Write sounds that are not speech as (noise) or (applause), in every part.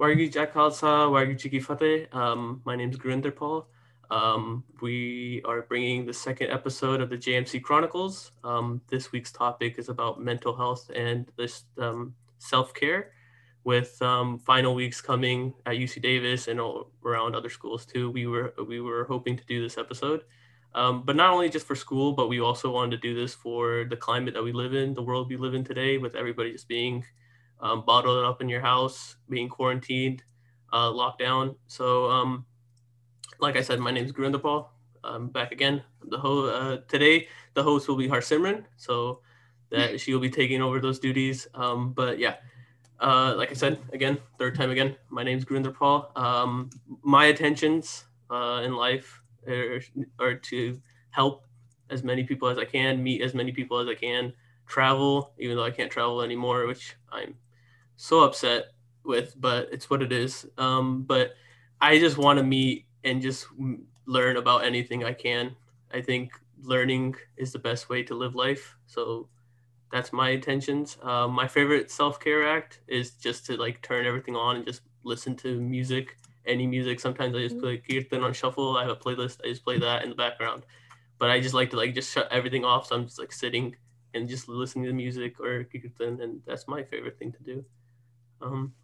Waheguru Ji Ka Khalsa, Waheguru Ji Ki Fateh. Um, my name is Gurinder Paul. Um, we are bringing the second episode of the JMC Chronicles. Um, this week's topic is about mental health and this um, self care, with um, final weeks coming at UC Davis and around other schools too. We were we were hoping to do this episode, um, but not only just for school, but we also wanted to do this for the climate that we live in, the world we live in today, with everybody just being um, bottled up in your house, being quarantined, uh, locked down. So like I said, my name is Gurinder Paul. I'm back again. The ho- uh, today, the host will be Harsimran, so that she will be taking over those duties. Um, but yeah, uh, like I said, again, third time again, my name is Gurinder Paul. Um, my attentions uh, in life are, are to help as many people as I can, meet as many people as I can, travel, even though I can't travel anymore, which I'm so upset with, but it's what it is. Um, but I just want to meet and just learn about anything I can. I think learning is the best way to live life. So that's my intentions. Uh, my favorite self care act is just to like turn everything on and just listen to music, any music. Sometimes I just mm-hmm. play Kirtan on shuffle. I have a playlist. I just play that in the background. But I just like to like just shut everything off. So I'm just like sitting and just listening to music or Kirtan, and that's my favorite thing to do. Um,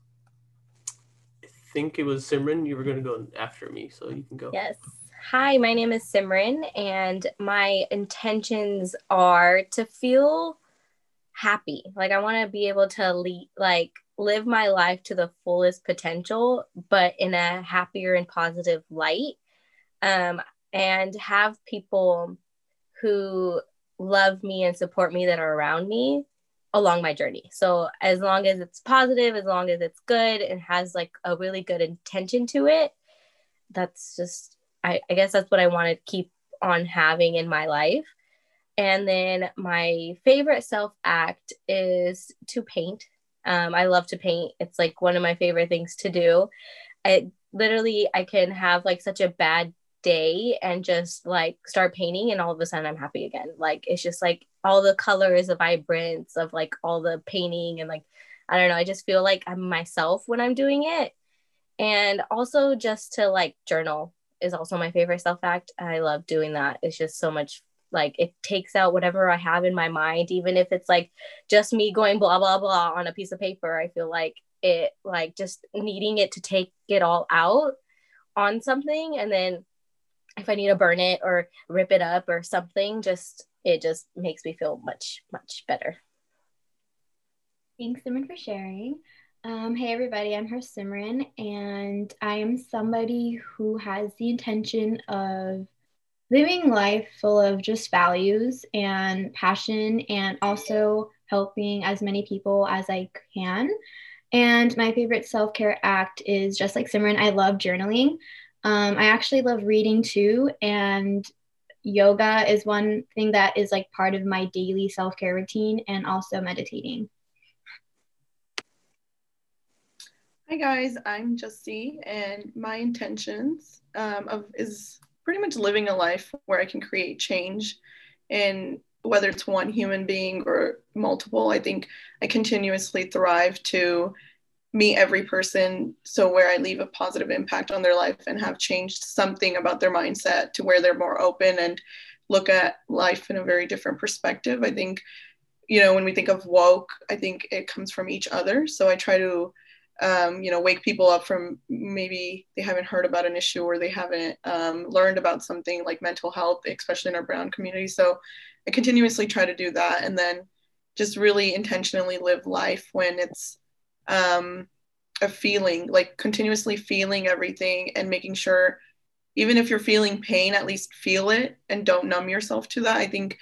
I think it was Simran. You were going to go after me, so you can go. Yes. Hi, my name is Simran, and my intentions are to feel happy. Like I want to be able to lead, like live my life to the fullest potential, but in a happier and positive light. Um, and have people who love me and support me that are around me along my journey. So as long as it's positive, as long as it's good and has like a really good intention to it, that's just I, I guess that's what I want to keep on having in my life. And then my favorite self act is to paint. Um, I love to paint. It's like one of my favorite things to do. I literally I can have like such a bad day and just like start painting and all of a sudden I'm happy again. Like it's just like all the colors, the vibrance of like all the painting and like I don't know, I just feel like I'm myself when I'm doing it. And also just to like journal is also my favorite self act. I love doing that. It's just so much like it takes out whatever I have in my mind, even if it's like just me going blah blah blah on a piece of paper. I feel like it like just needing it to take it all out on something and then if I need to burn it or rip it up or something, just it just makes me feel much, much better. Thanks, Simran, for sharing. Um, hey, everybody, I'm Harsimran, and I am somebody who has the intention of living life full of just values and passion, and also helping as many people as I can. And my favorite self care act is just like Simran, I love journaling. Um, I actually love reading too, and yoga is one thing that is like part of my daily self care routine, and also meditating. Hi guys, I'm Jassie, and my intentions um, of is pretty much living a life where I can create change, and whether it's one human being or multiple, I think I continuously thrive to meet every person so where i leave a positive impact on their life and have changed something about their mindset to where they're more open and look at life in a very different perspective. I think you know when we think of woke i think it comes from each other. So i try to um, you know wake people up from maybe they haven't heard about an issue or they haven't um, learned about something like mental health especially in our brown community. So i continuously try to do that and then just really intentionally live life when it's um, a feeling, like continuously feeling everything and making sure, even if you're feeling pain, at least feel it and don't numb yourself to that. I think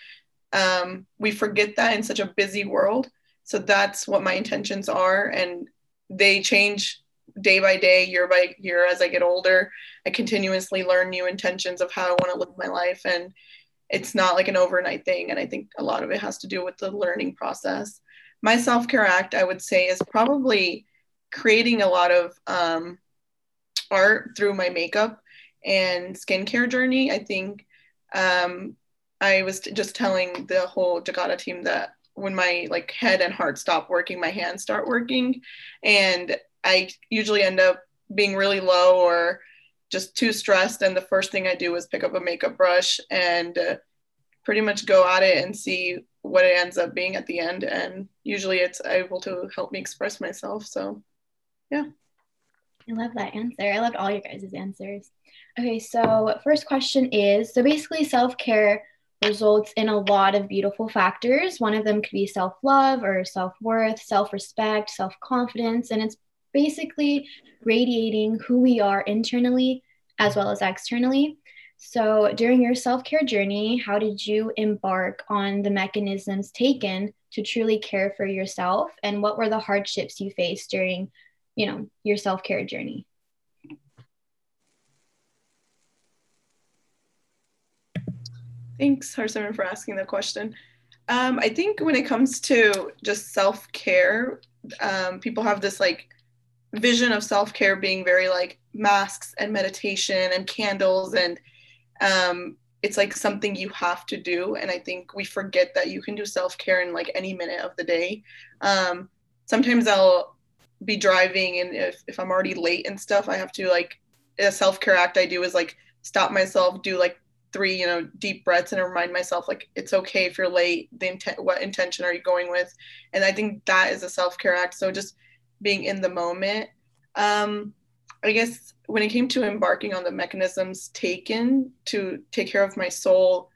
um, we forget that in such a busy world. So that's what my intentions are. And they change day by day, year by year as I get older. I continuously learn new intentions of how I want to live my life. And it's not like an overnight thing. And I think a lot of it has to do with the learning process my self care act, I would say, is probably creating a lot of um, art through my makeup and skincare journey. I think um, I was just telling the whole Jakarta team that when my like head and heart stop working, my hands start working, and I usually end up being really low or just too stressed. And the first thing I do is pick up a makeup brush and uh, pretty much go at it and see what it ends up being at the end. And usually it's able to help me express myself. So, yeah. I love that answer. I loved all your guys' answers. Okay, so first question is so basically, self care results in a lot of beautiful factors. One of them could be self love or self worth, self respect, self confidence, and it's basically radiating who we are internally as well as externally. So, during your self care journey, how did you embark on the mechanisms taken to truly care for yourself? And what were the hardships you faced during, you know, your self care journey? Thanks, Harsimran, for asking the question. Um, I think when it comes to just self care, um, people have this like vision of self care being very like masks and meditation and candles, and um, it's like something you have to do. And I think we forget that you can do self care in like any minute of the day. Um, sometimes I'll be driving, and if, if I'm already late and stuff, I have to like a self care act I do is like stop myself, do like three you know deep breaths and remind myself like it's okay if you're late the intent what intention are you going with and i think that is a self-care act so just being in the moment um i guess when it came to embarking on the mechanisms taken to take care of my soul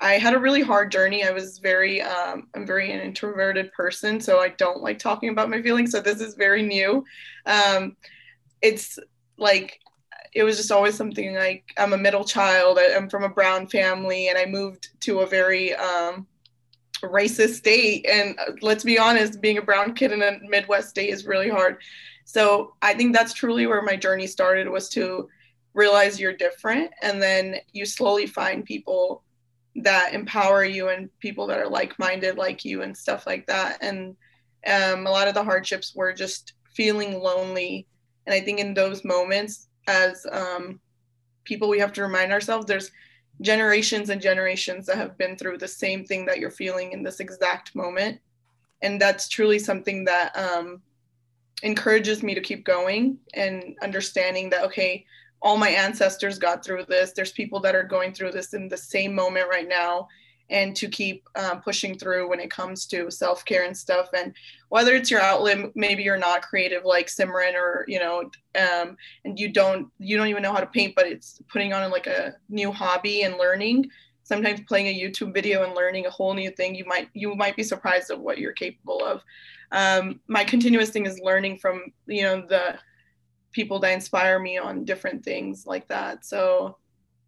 i had a really hard journey i was very um, i'm very an introverted person so i don't like talking about my feelings so this is very new um, it's like it was just always something like I'm a middle child. I'm from a brown family, and I moved to a very um, racist state. And uh, let's be honest, being a brown kid in a Midwest state is really hard. So I think that's truly where my journey started was to realize you're different, and then you slowly find people that empower you and people that are like-minded like you and stuff like that. And um, a lot of the hardships were just feeling lonely. And I think in those moments, as um, people, we have to remind ourselves there's generations and generations that have been through the same thing that you're feeling in this exact moment. And that's truly something that um, encourages me to keep going and understanding that, okay, all my ancestors got through this. There's people that are going through this in the same moment right now and to keep um, pushing through when it comes to self-care and stuff and whether it's your outlet maybe you're not creative like simran or you know um, and you don't you don't even know how to paint but it's putting on like a new hobby and learning sometimes playing a youtube video and learning a whole new thing you might you might be surprised of what you're capable of. Um, my continuous thing is learning from you know the people that inspire me on different things like that. So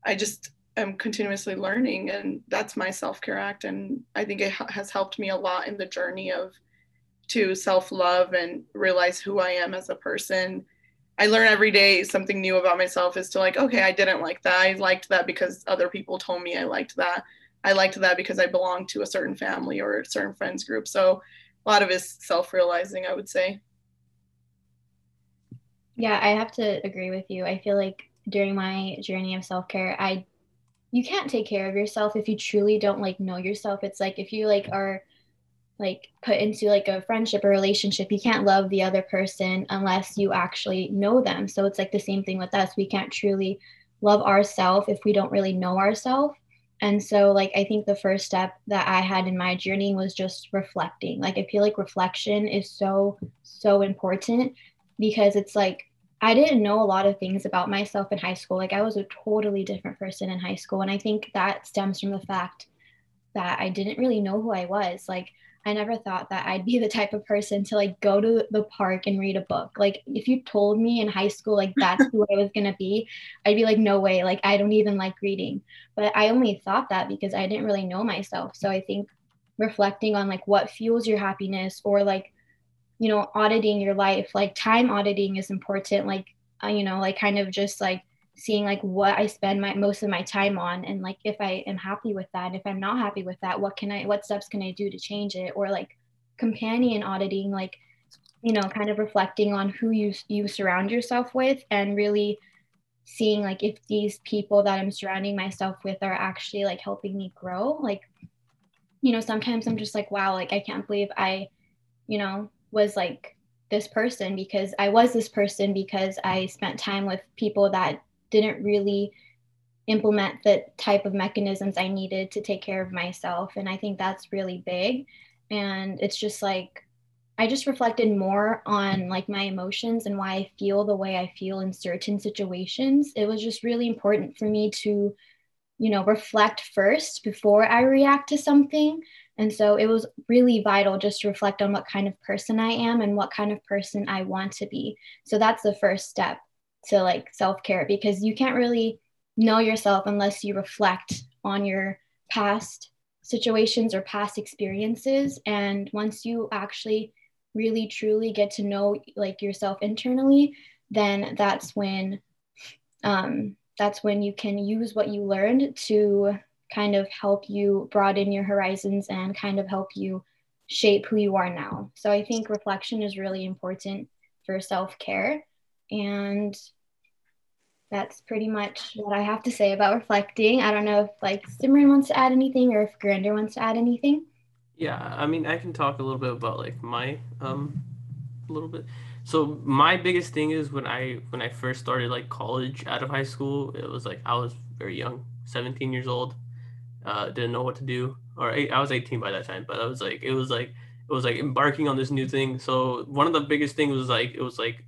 i just am continuously learning and that's my self-care act and i think it ha- has helped me a lot in the journey of to self-love and realize who i am as a person i learn every day something new about myself is to like okay i didn't like that. I liked that because other people told me i liked that. I liked that because i belonged to a certain family or a certain friends group. So a lot of it is self-realizing i would say. Yeah i have to agree with you. I feel like during my journey of self-care i you can't take care of yourself if you truly don't like know yourself. It's like if you like are like put into like a friendship or relationship you can't love the other person unless you actually know them so it's like the same thing with us we can't truly love ourselves if we don't really know ourselves and so like i think the first step that i had in my journey was just reflecting like i feel like reflection is so so important because it's like I didn't know a lot of things about myself in high school. Like I was a totally different person in high school. And I think that stems from the fact that I didn't really know who I was. Like I never thought that I'd be the type of person to like go to the park and read a book. Like if you told me in high school like that's who I was going to be, I'd be like no way, like I don't even like reading. But I only thought that because I didn't really know myself. So I think reflecting on like what fuels your happiness or like you know auditing your life like time auditing is important like uh, you know like kind of just like seeing like what i spend my most of my time on and like if i am happy with that if i'm not happy with that what can i what steps can i do to change it? Or like companion auditing like you know kind of reflecting on who you you surround yourself with and really seeing like if these people that i'm surrounding myself with are actually like helping me grow like you know sometimes i'm just like wow like i can't believe i you know was like this person because I was this person because I spent time with people that didn't really implement the type of mechanisms I needed to take care of myself. And I think that's really big. And it's just like, I just reflected more on like my emotions and why I feel the way I feel in certain situations. It was just really important for me to, you know, reflect first before I react to something. And so it was really vital just to reflect on what kind of person I am and what kind of person I want to be. So that's the first step to like self care because you can't really know yourself unless you reflect on your past situations or past experiences. And once you actually really truly get to know like yourself internally then that's when um, that's when you can use what you learned to kind of help you broaden your horizons and kind of help you shape who you are now. So i think reflection is really important for self-care. And that's pretty much what I have to say about reflecting. I don't know if like Simran wants to add anything or if Gurinder wants to add anything. Yeah, I mean, I can talk a little bit about like my um a little bit. So my biggest thing is when I when I first started like college out of high school, it was like I was very young, 17 years old. Uh, didn't know what to do, or eight, I was 18 by that time. But I was like, it was like it was like embarking on this new thing. So one of the biggest things was like it was like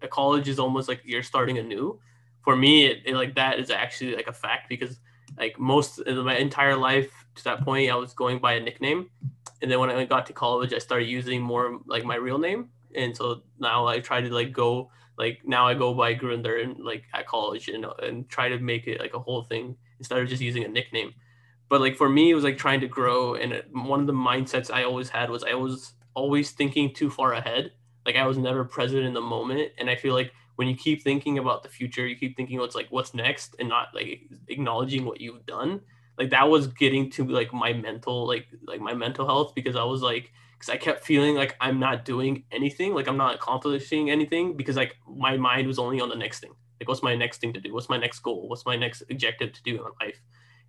a college is almost like you're starting anew for me, it, it, like that is actually like a fact because like most of my entire life to that point, I was going by a nickname, and then when I got to college, I started using more like my real name, and so now I try to like go like now I go by Gurinder and like at college and and try to make it like a whole thing instead of just using a nickname. But like for me, it was like trying to grow, and it, one of the mindsets I always had was I was always thinking too far ahead. Like I was never present in the moment, and I feel like when you keep thinking about the future, you keep thinking what's like what's next and not like acknowledging what you've done. Like that was getting to like my mental like like my mental health because I was like because I kept feeling like I'm not doing anything, like I'm not accomplishing anything because like my mind was only on the next thing. Like what's my next thing to do? What's my next goal? What's my next objective to do in life?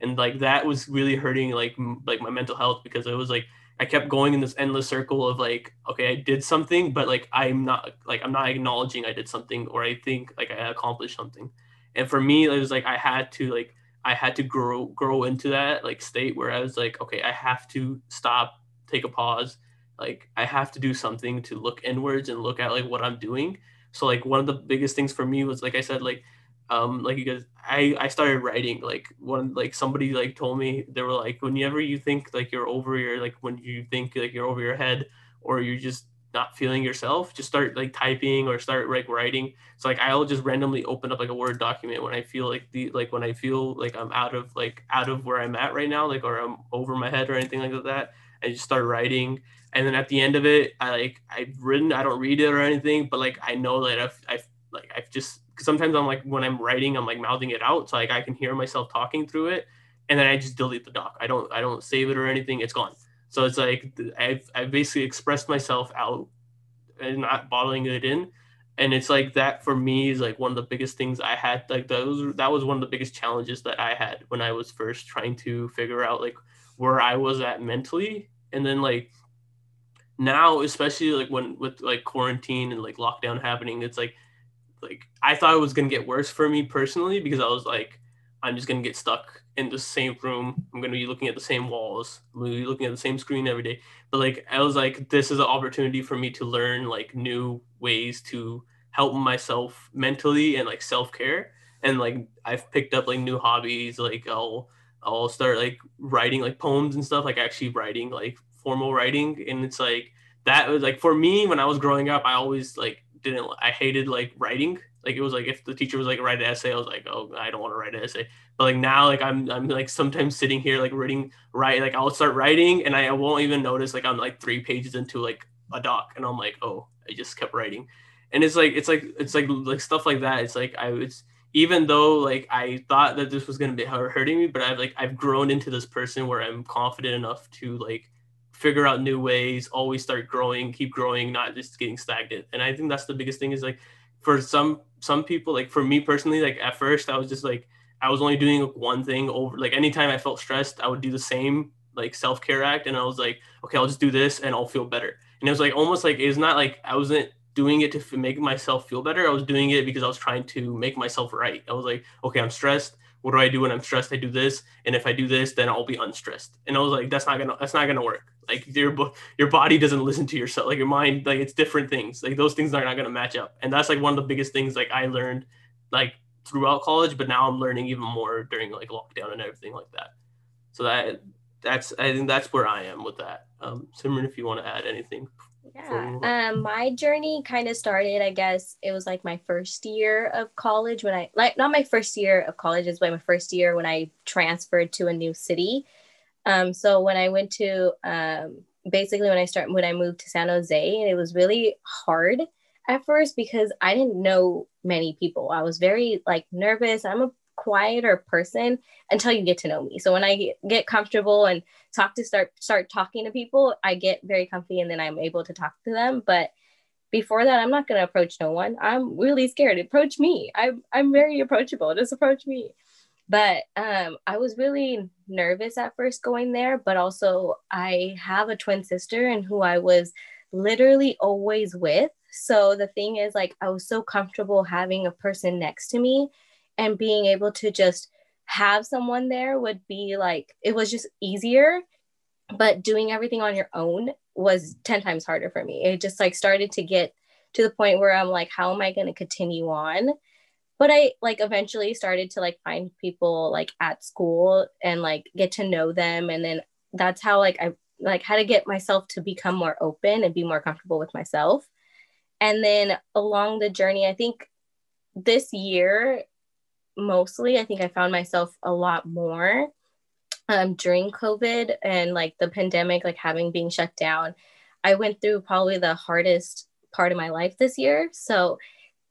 And like that was really hurting like m- like my mental health because it was like I kept going in this endless circle of like, okay, I did something, but like I'm not like I'm not acknowledging I did something or I think like I accomplished something. And for me, it was like I had to like I had to grow grow into that like state where I was like, okay, I have to stop, take a pause, like I have to do something to look inwards and look at like what I'm doing. So like one of the biggest things for me was like I said, like um like guys i i started writing like when like somebody like told me they were like whenever you think like you're over your like when you think like you're over your head or you're just not feeling yourself just start like typing or start like writing. So like i'll just randomly open up like a word document when i feel like the like when i feel like i'm out of like out of where i'm at right now like or i'm over my head or anything like that i just start writing. And then at the end of it i like i've written i don't read it or anything but like i know that i've i've like i've just sometimes I'm like when I'm writing, I'm like mouthing it out, so like I can hear myself talking through it, and then I just delete the doc. I don't I don't save it or anything. It's gone. So it's like I've I've basically expressed myself out and not bottling it in, and it's like that for me is like one of the biggest things I had. Like that was that was one of the biggest challenges that I had when I was first trying to figure out like where I was at mentally, and then like now especially like when with like quarantine and like lockdown happening it's like like I thought it was gonna get worse for me personally because I was like, I'm just gonna get stuck in the same room. I'm gonna be looking at the same walls. I'm gonna be looking at the same screen every day. But like I was like, this is an opportunity for me to learn like new ways to help myself mentally and like self care. And like I've picked up like new hobbies. Like I'll I'll start like writing like poems and stuff. Like actually writing like formal writing. And it's like that was like for me when I was growing up, I always like didn't I hated like writing. Like it was like if the teacher was like write an essay, I was like, oh, I don't want to write an essay. But like now, like I'm I'm like sometimes sitting here like reading write like I'll start writing and I won't even notice like I'm like three pages into like a doc and I'm like, oh, I just kept writing. And it's like it's like it's like like stuff like that. It's like I was even though like I thought that this was gonna be hurting me, but I've like I've grown into this person where I'm confident enough to like figure out new ways, always start growing, keep growing, not just getting stagnant. And I think that's the biggest thing is like for some some people, like for me personally, like at first I was just like I was only doing one thing over like anytime I felt stressed, I would do the same like self-care act and I was like, okay, I'll just do this and I'll feel better. And it was like almost like it's not like I wasn't doing it to make myself feel better. I was doing it because I was trying to make myself right. I was like, okay, I'm stressed. What do I do when I'm stressed? I do this, and if I do this, then I'll be unstressed. And I was like, that's not gonna that's not gonna work. Like your your body doesn't listen to yourself. Like your mind, like it's different things. Like those things are not gonna match up. And that's like one of the biggest things like I learned like throughout college, but now I'm learning even more during like lockdown and everything like that. So that that's I think that's where I am with that. Um, Simran, if you want to add anything. Yeah. Um, my journey kind of started, I guess it was like my first year of college when I like not my first year of college is like my first year when I transferred to a new city. Um, so when I went to um basically when I start when I moved to San Jose, it was really hard at first because I didn't know many people. I was very like nervous. I'm a quieter person until you get to know me. So when I get comfortable and talk to start start talking to people, I get very comfy and then I'm able to talk to them. But before that, I'm not gonna approach no one. I'm really scared. Approach me. I'm I'm very approachable. Just approach me. But um, I was really nervous at first going there, but also I have a twin sister and who I was literally always with. So the thing is, like, I was so comfortable having a person next to me and being able to just have someone there would be like, it was just easier. But doing everything on your own was 10 times harder for me. It just like started to get to the point where I'm like, how am I going to continue on? But I like eventually started to like find people like at school and like get to know them. And then that's how like I like how to get myself to become more open and be more comfortable with myself. And then along the journey, I think this year, mostly, I think I found myself a lot more um, during COVID and like the pandemic, like having being shut down. I went through probably the hardest part of my life this year. So,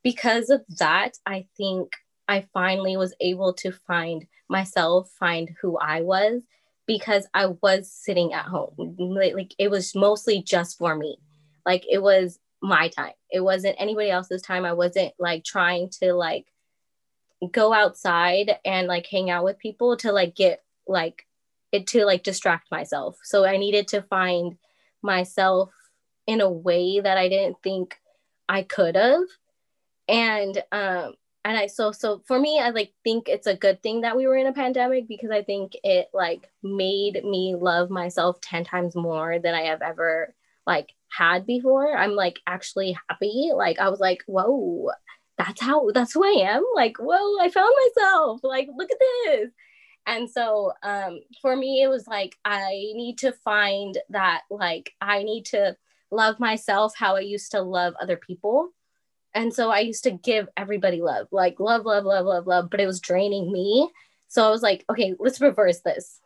because of that, I think I finally was able to find myself, find who I was, because I was sitting at home. Like it was mostly just for me. Like it was my time. It wasn't anybody else's time. I wasn't like trying to like go outside and like hang out with people to like get like it to like distract myself. So I needed to find myself in a way that I didn't think I could have. And um and I so so for me I like think it's a good thing that we were in a pandemic because I think it like made me love myself 10 times more than I have ever like had before. I'm like actually happy. Like I was like, whoa, that's how that's who I am. Like, whoa, I found myself. Like, look at this. And so um for me it was like I need to find that like I need to love myself how I used to love other people. And so I used to give everybody love, like love, love, love, love, love, but it was draining me. So I was like, okay, let's reverse this.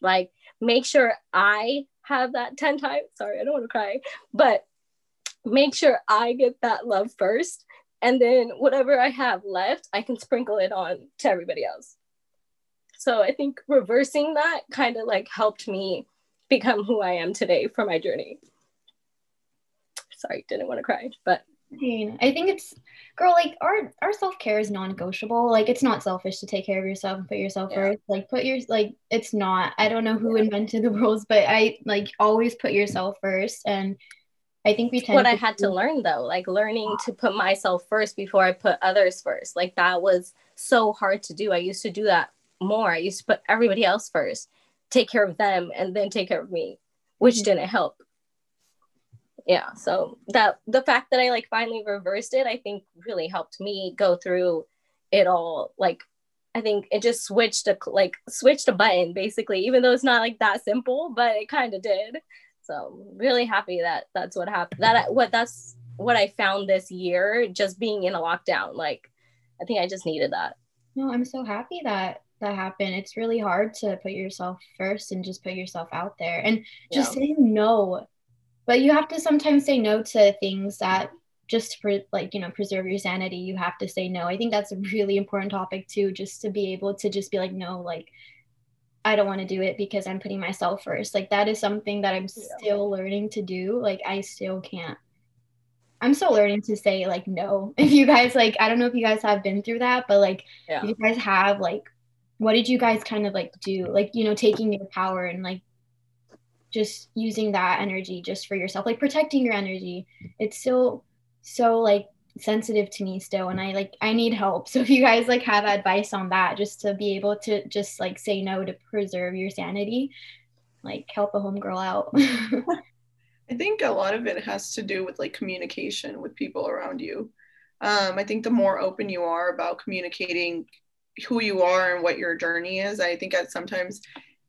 Like, make sure I have that 10 times. Sorry, I don't want to cry, but make sure I get that love first. And then whatever I have left, I can sprinkle it on to everybody else. So I think reversing that kind of like helped me become who I am today for my journey. Sorry, didn't want to cry, but I think it's girl, like our our self-care is non-negotiable. Like it's not selfish to take care of yourself and put yourself yeah. first. Like put your like it's not. I don't know who invented the rules, but I like always put yourself first and I think we tend what I had to learn though, like learning to put myself first before I put others first. Like that was so hard to do. I used to do that more. I used to put everybody else first, take care of them, and then take care of me, which mm-hmm. didn't help yeah so that the fact that i like finally reversed it i think really helped me go through it all like i think it just switched a like switched a button basically even though it's not like that simple but it kind of did. So really happy that that's what happened that what that's what i found this year just being in a lockdown like i think i just needed that. No i'm so happy that that happened. It's really hard to put yourself first and just put yourself out there. And just yeah. saying no but you have to sometimes say no to things that just for like you know preserve your sanity you have to say no. I think that's a really important topic too just to be able to just be like no like i don't want to do it because i'm putting myself first. Like that is something that i'm yeah. still learning to do. Like i still can't i'm still learning to say like no. (laughs) If you guys like i don't know if you guys have been through that but like yeah. if you guys have like what did you guys kind of like do? Like you know taking your power and like just using that energy just for yourself like protecting your energy it's so so like sensitive to me still and I like I need help. (laughs) So if you guys like have advice on that just to be able to just like say no to preserve your sanity, like help a homegirl out. (laughs) I think a lot of it has to do with like communication with people around you. Um, I think the more open you are about communicating who you are and what your journey is, I think that sometimes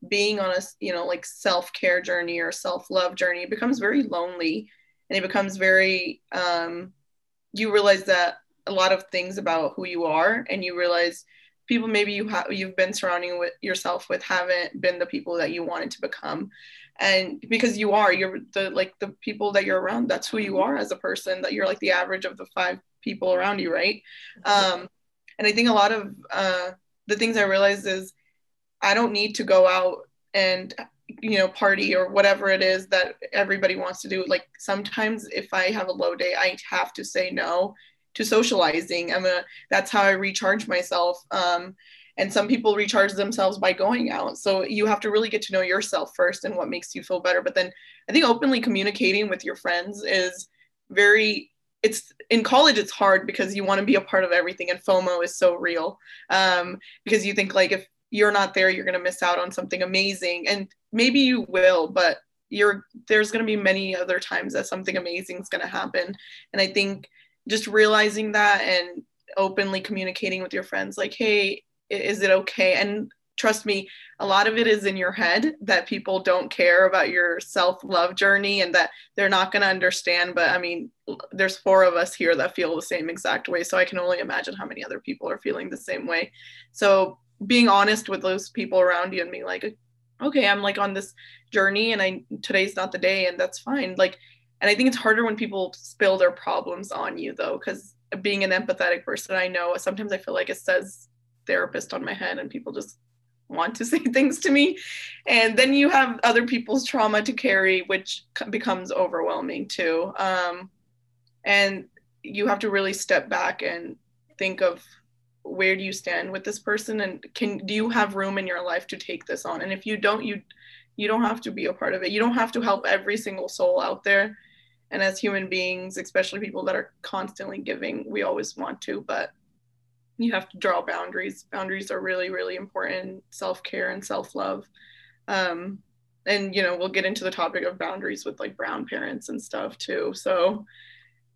being on a you know like self-care journey or self-love journey becomes very lonely and it becomes very um, you realize that a lot of things about who you are and you realize people maybe you have you've been surrounding with yourself with haven't been the people that you wanted to become. And because you are you're the like the people that you're around that's who you are as a person that you're like the average of the five people around you right? Um and i think a lot of uh the things i realized is i don't need to go out and you know party or whatever it is that everybody wants to do. Like sometimes if i have a low day i have to say no to socializing. I'm a that's how i recharge myself um, and some people recharge themselves by going out. So you have to really get to know yourself first and what makes you feel better. But then i think openly communicating with your friends is very it's in college it's hard because you want to be a part of everything and fomo is so real um, because you think like if you're not there you're going to miss out on something amazing. And maybe you will but you're there's going to be many other times that something amazing is going to happen. And i think just realizing that and openly communicating with your friends like hey is it okay? And trust me a lot of it is in your head that people don't care about your self-love journey and that they're not going to understand but i mean there's four of us here that feel the same exact way so i can only imagine how many other people are feeling the same way. So being honest with those people around you and being like okay i'm like on this journey and i today's not the day and that's fine. Like and i think it's harder when people spill their problems on you though because being an empathetic person i know sometimes i feel like it says therapist on my head and people just want to (laughs) say things to me. And then you have other people's trauma to carry which becomes overwhelming too. Um, and you have to really step back and think of where do you stand with this person? And can do you have room in your life to take this on? And if you don't you you don't have to be a part of it. You don't have to help every single soul out there. And as human beings especially people that are constantly giving we always want to but you have to draw boundaries. Boundaries are really really important. Self-care and self-love. Um, and you know we'll get into the topic of boundaries with like brown parents and stuff too. So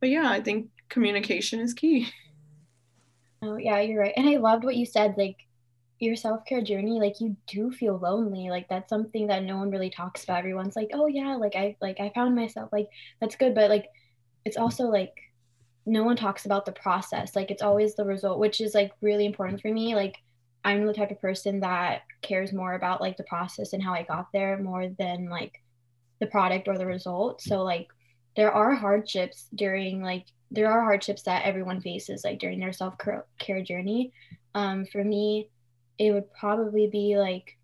but yeah i think communication is key (laughs) Oh, yeah, you're right. And I loved what you said, like your self-care journey, like you do feel lonely. Like that's something that no one really talks about. Everyone's like, "Oh yeah, like I like I found myself." Like that's good, but like it's also like no one talks about the process. Like it's always the result, which is like really important for me. Like I'm the type of person that cares more about like the process and how I got there more than like the product or the result. So like there are hardships during like there are hardships that everyone faces like during their self-care journey. Um, for me it would probably be like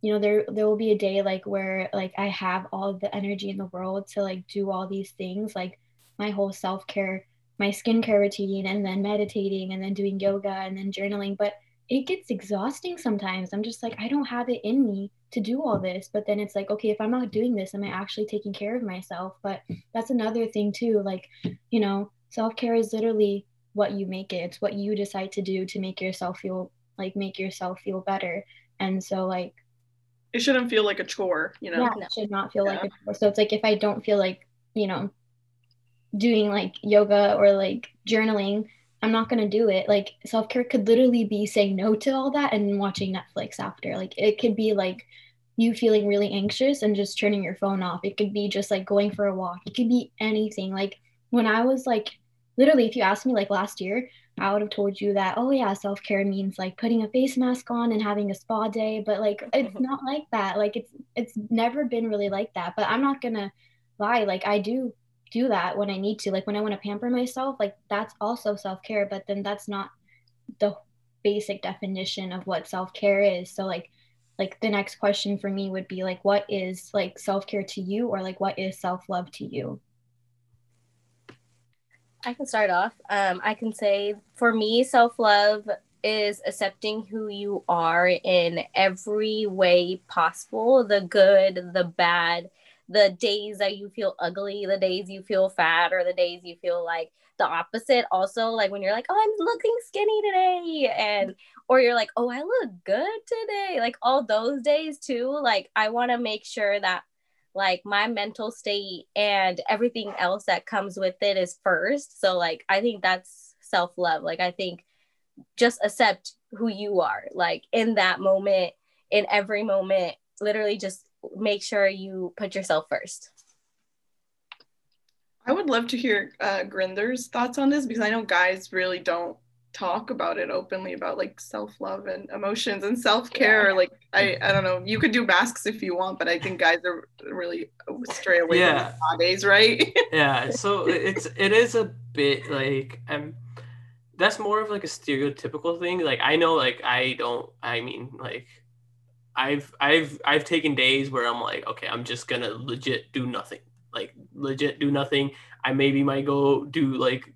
you know there there will be a day like where like i have all the energy in the world to like do all these things like my whole self-care my skincare routine and then meditating and then doing yoga and then journaling. But it gets exhausting sometimes. I'm just like i don't have it in me to do all this. But then it's like okay if i'm not doing this am i actually taking care of myself? But that's another thing too like you know self-care is literally what you make it. It's what you decide to do to make yourself feel like make yourself feel better. And so like it shouldn't feel like a chore you know? Yeah it should not feel yeah. like a chore. So it's like if i don't feel like you know doing like yoga or like journaling i'm not going to do it. Like self-care could literally be saying no to all that and watching netflix after. Like it could be like you feeling really anxious and just turning your phone off. It could be just like going for a walk. It could be anything. Like when i was like literally if you asked me like last year i would have told you that oh yeah self-care means like putting a face mask on and having a spa day but like it's (laughs) not like that like it's it's never been really like that but i'm not gonna lie like i do do that when i need to like when i want to pamper myself like that's also self-care but then that's not the basic definition of what self-care is so like like the next question for me would be like what is like self-care to you or like what is self-love to you I can start off. Um, I can say for me, self love is accepting who you are in every way possible the good, the bad, the days that you feel ugly, the days you feel fat, or the days you feel like the opposite. Also, like when you're like, oh, I'm looking skinny today, and or you're like, oh, I look good today. Like all those days too. Like I want to make sure that like my mental state and everything else that comes with it is first. So like I think that's self love. Like I think just accept who you are. Like in that moment, in every moment, literally just make sure you put yourself first. I would love to hear uh, Gurinder's thoughts on this because I know guys really don't talk about it openly about like self-love and emotions and self-care yeah. like i i don't know you could do masks if you want but i think guys are really stray away yeah. from nowadays right (laughs) yeah so it's it is a bit like i'm that's more of like a stereotypical thing like i know like i don't i mean like i've i've i've taken days where i'm like okay i'm just gonna legit do nothing like legit do nothing i maybe might go do like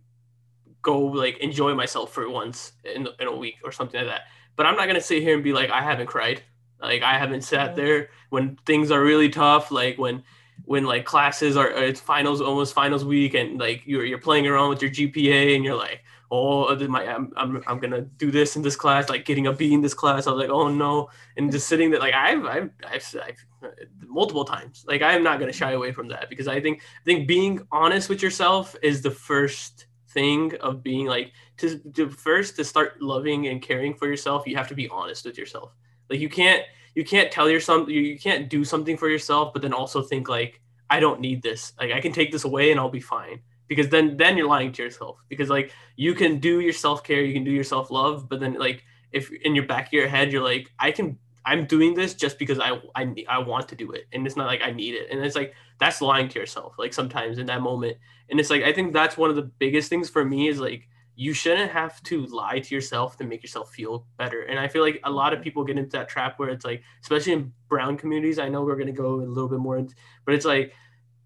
go like enjoy myself for once in, in a week or something like that. But I'm not gonna sit here and be like I haven't cried. Like I haven't sat there when things are really tough. Like when when like classes are uh, it's finals almost finals week and like you're you're playing around with your GPA and you're like oh my I'm, I'm, I'm gonna do this in this class like getting a B in this class I was like oh no and just sitting there like I've I've, I've, I've uh, multiple times like I'm not gonna shy away from that because I think I think being honest with yourself is the first thing of being like to, to first to start loving and caring for yourself you have to be honest with yourself. Like you can't you can't tell yourself you, you can't do something for yourself but then also think like i don't need this. Like i can take this away and i'll be fine. Because then then you're lying to yourself. Because like you can do your self-care you can do your self-love but then like if in your back of your head you're like i can i'm doing this just because i i, I want to do it. And it's not like i need it. And it's like that's lying to yourself like sometimes in that moment. And it's like i think that's one of the biggest things for me is like you shouldn't have to lie to yourself to make yourself feel better. And i feel like a lot of people get into that trap where it's like especially in brown communities i know we're going to go a little bit more but it's like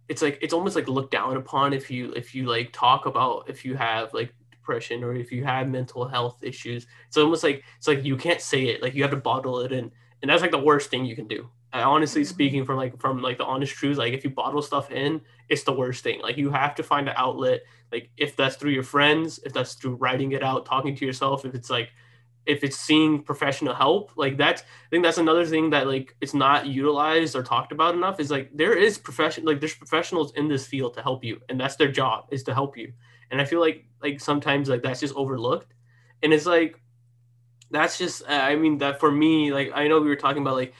it's like it's almost like looked down upon if you if you like talk about if you have like depression or if you have mental health issues. It's almost like it's like you can't say it. Like you have to bottle it in and that's like the worst thing you can do. I honestly mm-hmm. speaking from like from like the honest truth like if you bottle stuff in it's the worst thing. Like you have to find an outlet like if that's through your friends if that's through writing it out talking to yourself if it's like if it's seeing professional help like that's i think that's another thing that like it's not utilized or talked about enough is like there is profession like there's professionals in this field to help you and that's their job is to help you. And i feel like like sometimes like that's just overlooked. And it's like that's just uh, i mean that for me like i know we were talking about like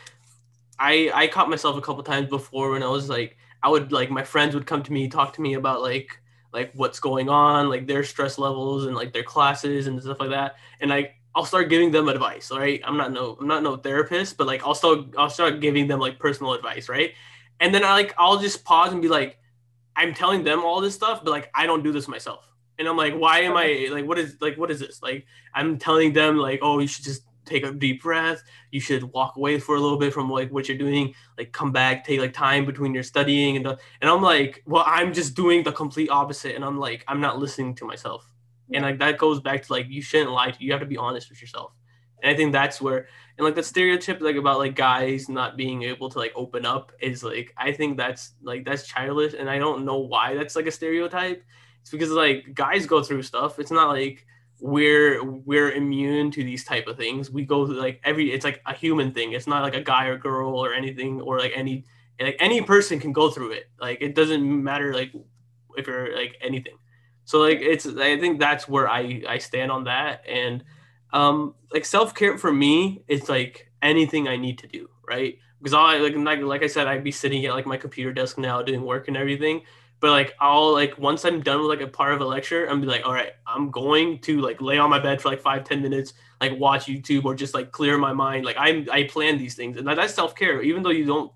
I I caught myself a couple times before when I was like I would like my friends would come to me talk to me about like like what's going on like their stress levels and like their classes and stuff like that. And like I'll start giving them advice right? I'm not no I'm not no therapist but like I'll start I'll start giving them like personal advice right? And then I like I'll just pause and be like I'm telling them all this stuff but like I don't do this myself and I'm like why am I like what is like what is this? Like I'm telling them like oh you should just take a deep breath. You should walk away for a little bit from like what you're doing. Like come back take like time between your studying and the, and i'm like well i'm just doing the complete opposite. And i'm like i'm not listening to myself. Yeah. and like that goes back to like you shouldn't lie to you have to be honest with yourself. And i think that's where and like the stereotype like about like guys not being able to like open up is like i think that's like that's childish. And i don't know why that's like a stereotype it's because like guys go through stuff it's not like we're we're immune to these type of things. We go through like every it's like a human thing. It's not like a guy or girl or anything or like any like any person can go through it. Like it doesn't matter like if you're like anything. So like it's I think that's where I I stand on that and um like self-care for me it's like anything I need to do, right? Because I like like I said I'd be sitting at like my computer desk now doing work and everything but like I'll like once I'm done with like a part of a lecture, I'm be like, all right, I'm going to like lay on my bed for like five, ten minutes, like watch YouTube or just like clear my mind. Like I'm I plan these things. And that's self-care. Even though you don't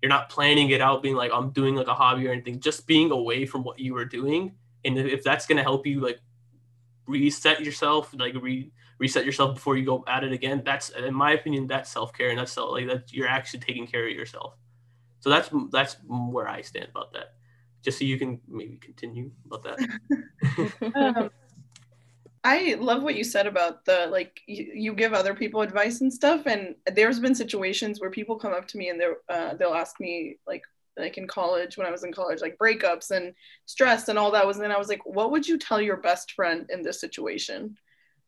you're not planning it out being like I'm doing like a hobby or anything, just being away from what you were doing. And if that's gonna help you like reset yourself, like re reset yourself before you go at it again, that's in my opinion, that's self-care and that's like that you're actually taking care of yourself. So that's that's where I stand about that just so you can maybe continue about that. (laughs) um, I love what you said about the like you, you, give other people advice and stuff. And there's been situations where people come up to me and they're uh, they'll ask me like like in college when I was in college, like breakups and stress and all that was. And I was like, what would you tell your best friend in this situation?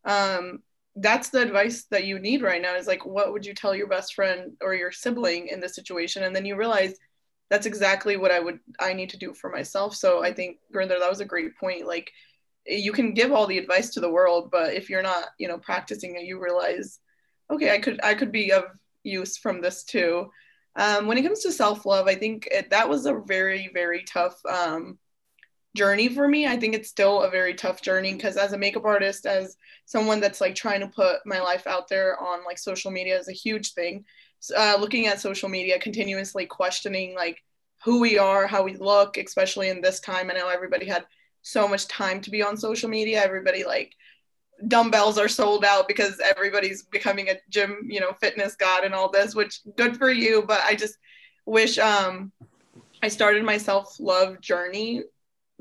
Um, that's the advice that you need right now is like, what would you tell your best friend or your sibling in this situation? And then you realize that's exactly what I would, I need to do for myself. So I think, Gurinder, that was a great point. Like, you can give all the advice to the world, but if you're not, you know, practicing it, you realize, okay, I could, I could be of use from this too. Um, when it comes to self love, I think it, that was a very, very tough um, journey for me. I think it's still a very tough journey because as a makeup artist, as someone that's like trying to put my life out there on like social media is a huge thing. Uh, looking at social media, continuously questioning like who we are, how we look, especially in this time. I know everybody had so much time to be on social media. Everybody like dumbbells are sold out because everybody's becoming a gym, you know, fitness god and all this, which good for you. But I just wish um, I started my self love journey.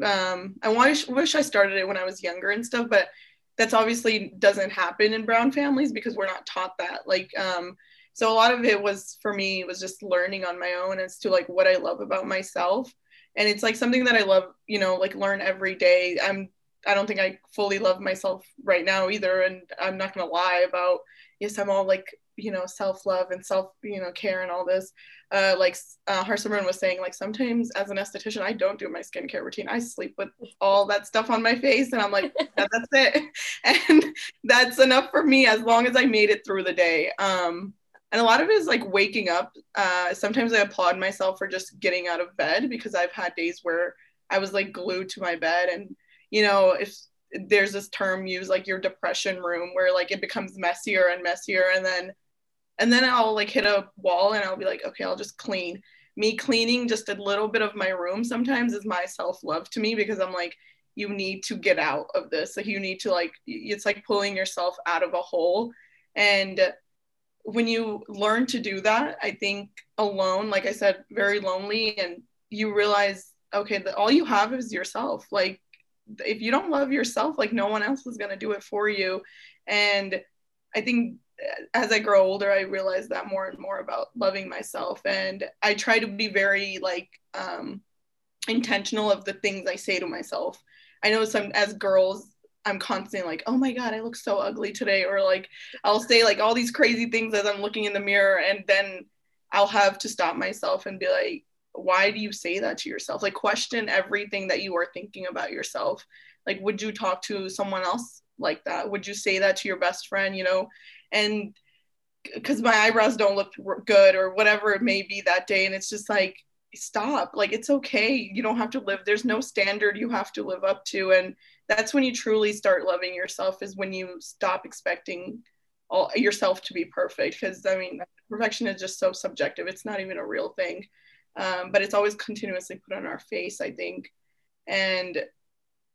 Um, I wish wish I started it when I was younger and stuff, but that's obviously doesn't happen in brown families because we're not taught that. Like, um, so a lot of it was for me it was just learning on my own as to like what I love about myself. And it's like something that I love, you know, like learn every day. I'm I don't think I fully love myself right now either. And I'm not gonna lie about yes, I'm all like you know self love and self you know care and all this. Uh, like uh, Harsimran was saying, like sometimes as an esthetician, I don't do my skincare routine. I sleep with all that stuff on my face, and I'm like, (laughs) that's it, (laughs) and that's enough for me as long as I made it through the day. Um, and a lot of it is like waking up. Uh, sometimes I applaud myself for just getting out of bed because I've had days where I was like glued to my bed and you know, if there's this term used like your depression room where like it becomes messier and messier and then and then I'll like hit a wall and I'll be like, okay, I'll just clean. Me cleaning just a little bit of my room sometimes is my self-love to me because I'm like, you need to get out of this. Like you need to like it's like pulling yourself out of a hole. And when you learn to do that, I think alone, like I said, very lonely and you realize, okay, that all you have is yourself. Like if you don't love yourself like no one else is going to do it for you. And i think as i grow older i realize that more and more about loving myself. And i try to be very like um intentional of the things i say to myself. I know some as girls i'm constantly like oh my god i look so ugly today or like i'll say like all these crazy things as i'm looking in the mirror and then i'll have to stop myself and be like why do you say that to yourself? Like question everything that you are thinking about yourself. Like would you talk to someone else like that? Would you say that to your best friend you know? And because my eyebrows don't look good or whatever it may be that day and it's just like stop. Like it's okay. You don't have to live there's no standard you have to live up to and that's when you truly start loving yourself is when you stop expecting all yourself to be perfect. Because i mean perfection is just so subjective. It's not even a real thing. Um, but it's always continuously put on our face i think. And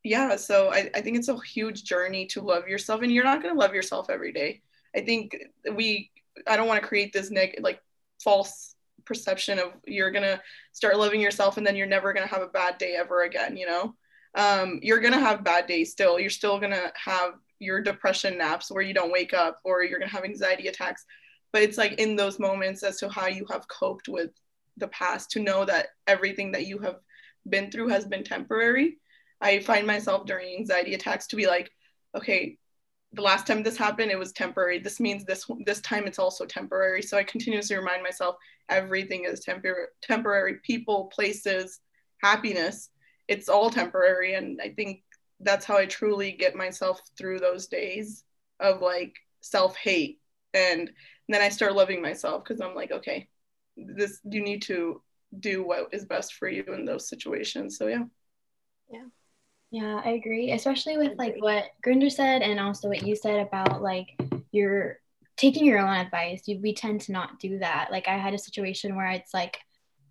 yeah so I, I think it's a huge journey to love yourself and you're not going to love yourself every day. I think we i don't want to create this neg like false perception of you're going to start loving yourself and then you're never going to have a bad day ever again you know um, you're to have bad days still you're still to have your depression naps where you don't wake up or you're to have anxiety attacks but it's like in those moments as to how you have coped with the past to know that everything that you have been through has been temporary. I find myself during anxiety attacks to be like, okay, the last time this happened, it was temporary. This means this this time it's also temporary. So I continuously remind myself everything is temporary. Temporary people, places, happiness. It's all temporary, and I think that's how I truly get myself through those days of like self hate, and then I start loving myself because I'm like, okay, this you need to do what is best for you in those situations. So yeah. Yeah. Yeah i agree especially with like what Gurinder said and also what you said about like you're taking your own advice. You, we tend to not do that. Like i had a situation where it's like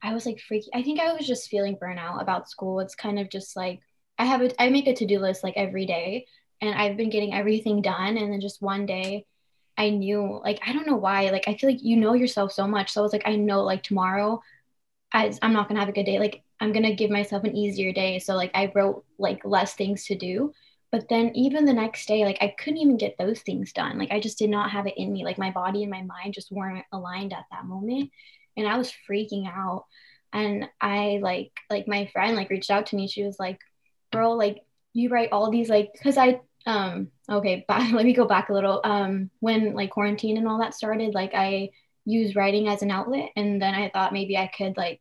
i was like freaking i think i was just feeling burnout about school. It's kind of just like i have a i make a to-do list like every day and i've been getting everything done and then just one day I knew like I don't know why like I feel like you know yourself so much so I was like I know like tomorrow I, I'm not gonna have a good day like I'm gonna give myself an easier day so like I wrote like less things to do but then even the next day like I couldn't even get those things done like I just did not have it in me like my body and my mind just weren't aligned at that moment and I was freaking out and I like like my friend like reached out to me. She was like, "Girl, like you write all these like because I um okay, (laughs) back, let me go back a little. Um, when like quarantine and all that started, like I used writing as an outlet, and then I thought maybe I could like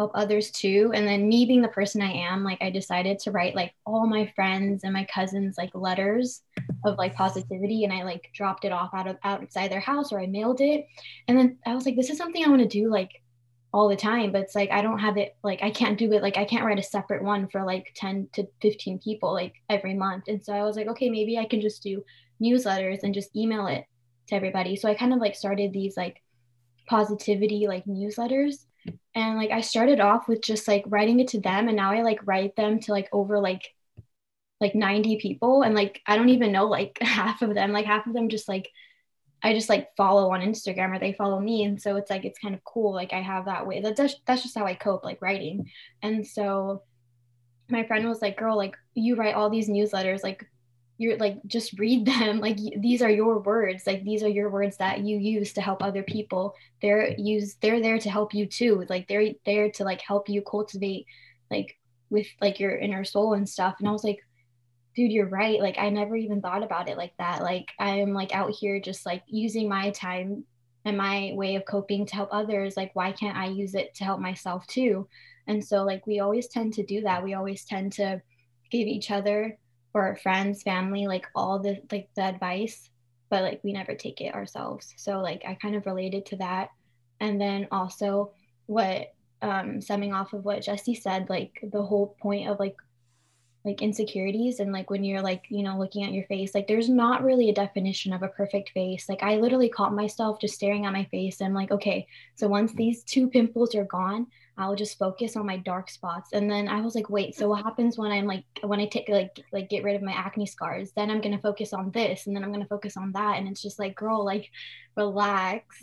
help others too. And then me being the person I am, like I decided to write like all my friends and my cousins like letters of like positivity and I like dropped it off out of outside their house or I mailed it. And then I was like, this is something I want to do like all the time but it's like i don't have it like i can't do it like i can't write a separate one for like 10 to 15 people like every month and so i was like okay maybe i can just do newsletters and just email it to everybody so i kind of like started these like positivity like newsletters and like i started off with just like writing it to them and now i like write them to like over like like 90 people and like i don't even know like (laughs) half of them like half of them just like I just like follow on Instagram or they follow me. And so it's like, it's kind of cool. Like I have that way. That's just, that's just how I cope, like writing. And so my friend was like, girl, like you write all these newsletters, like you're like, just read (laughs) them. Like these are your words. Like these are your words that you use to help other people. They're used, they're there to help you too. Like they're there to like help you cultivate like with like your inner soul and stuff. And I was like, dude you're right like i never even thought about it like that like i'm like out here just like using my time and my way of coping to help others like why can't i use it to help myself too and so like we always tend to do that we always tend to give each other or friends family like all the like the advice but like we never take it ourselves. So like i kind of related to that. And then also what um stemming off of what Jassie said like the whole point of like like insecurities and like when you're like you know looking at your face like there's not really a definition of a perfect face. Like i literally caught myself just staring at my face and I'm like okay so once these two pimples are gone i'll just focus on my dark spots. And then i was like wait so what happens when i'm like when i take like like get rid of my acne scars? Then i'm going to focus on this and then i'm going to focus on that. And it's just like girl like relax.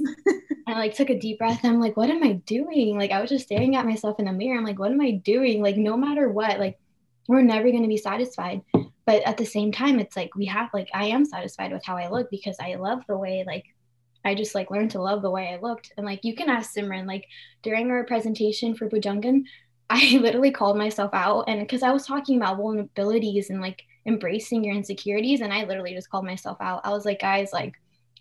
I like took a deep breath i'm like what am i doing? Like i was just staring at myself in the mirror. I'm like what am i doing? Like no matter what like we're never going to be satisfied. But at the same time it's like we have like i am satisfied with how i look because i love the way like i just like learned to love the way i looked. And like you can ask simran like during our presentation for bhujangan (laughs) i literally called myself out. And because i was talking about vulnerabilities and like embracing your insecurities and i literally just called myself out. I was like guys like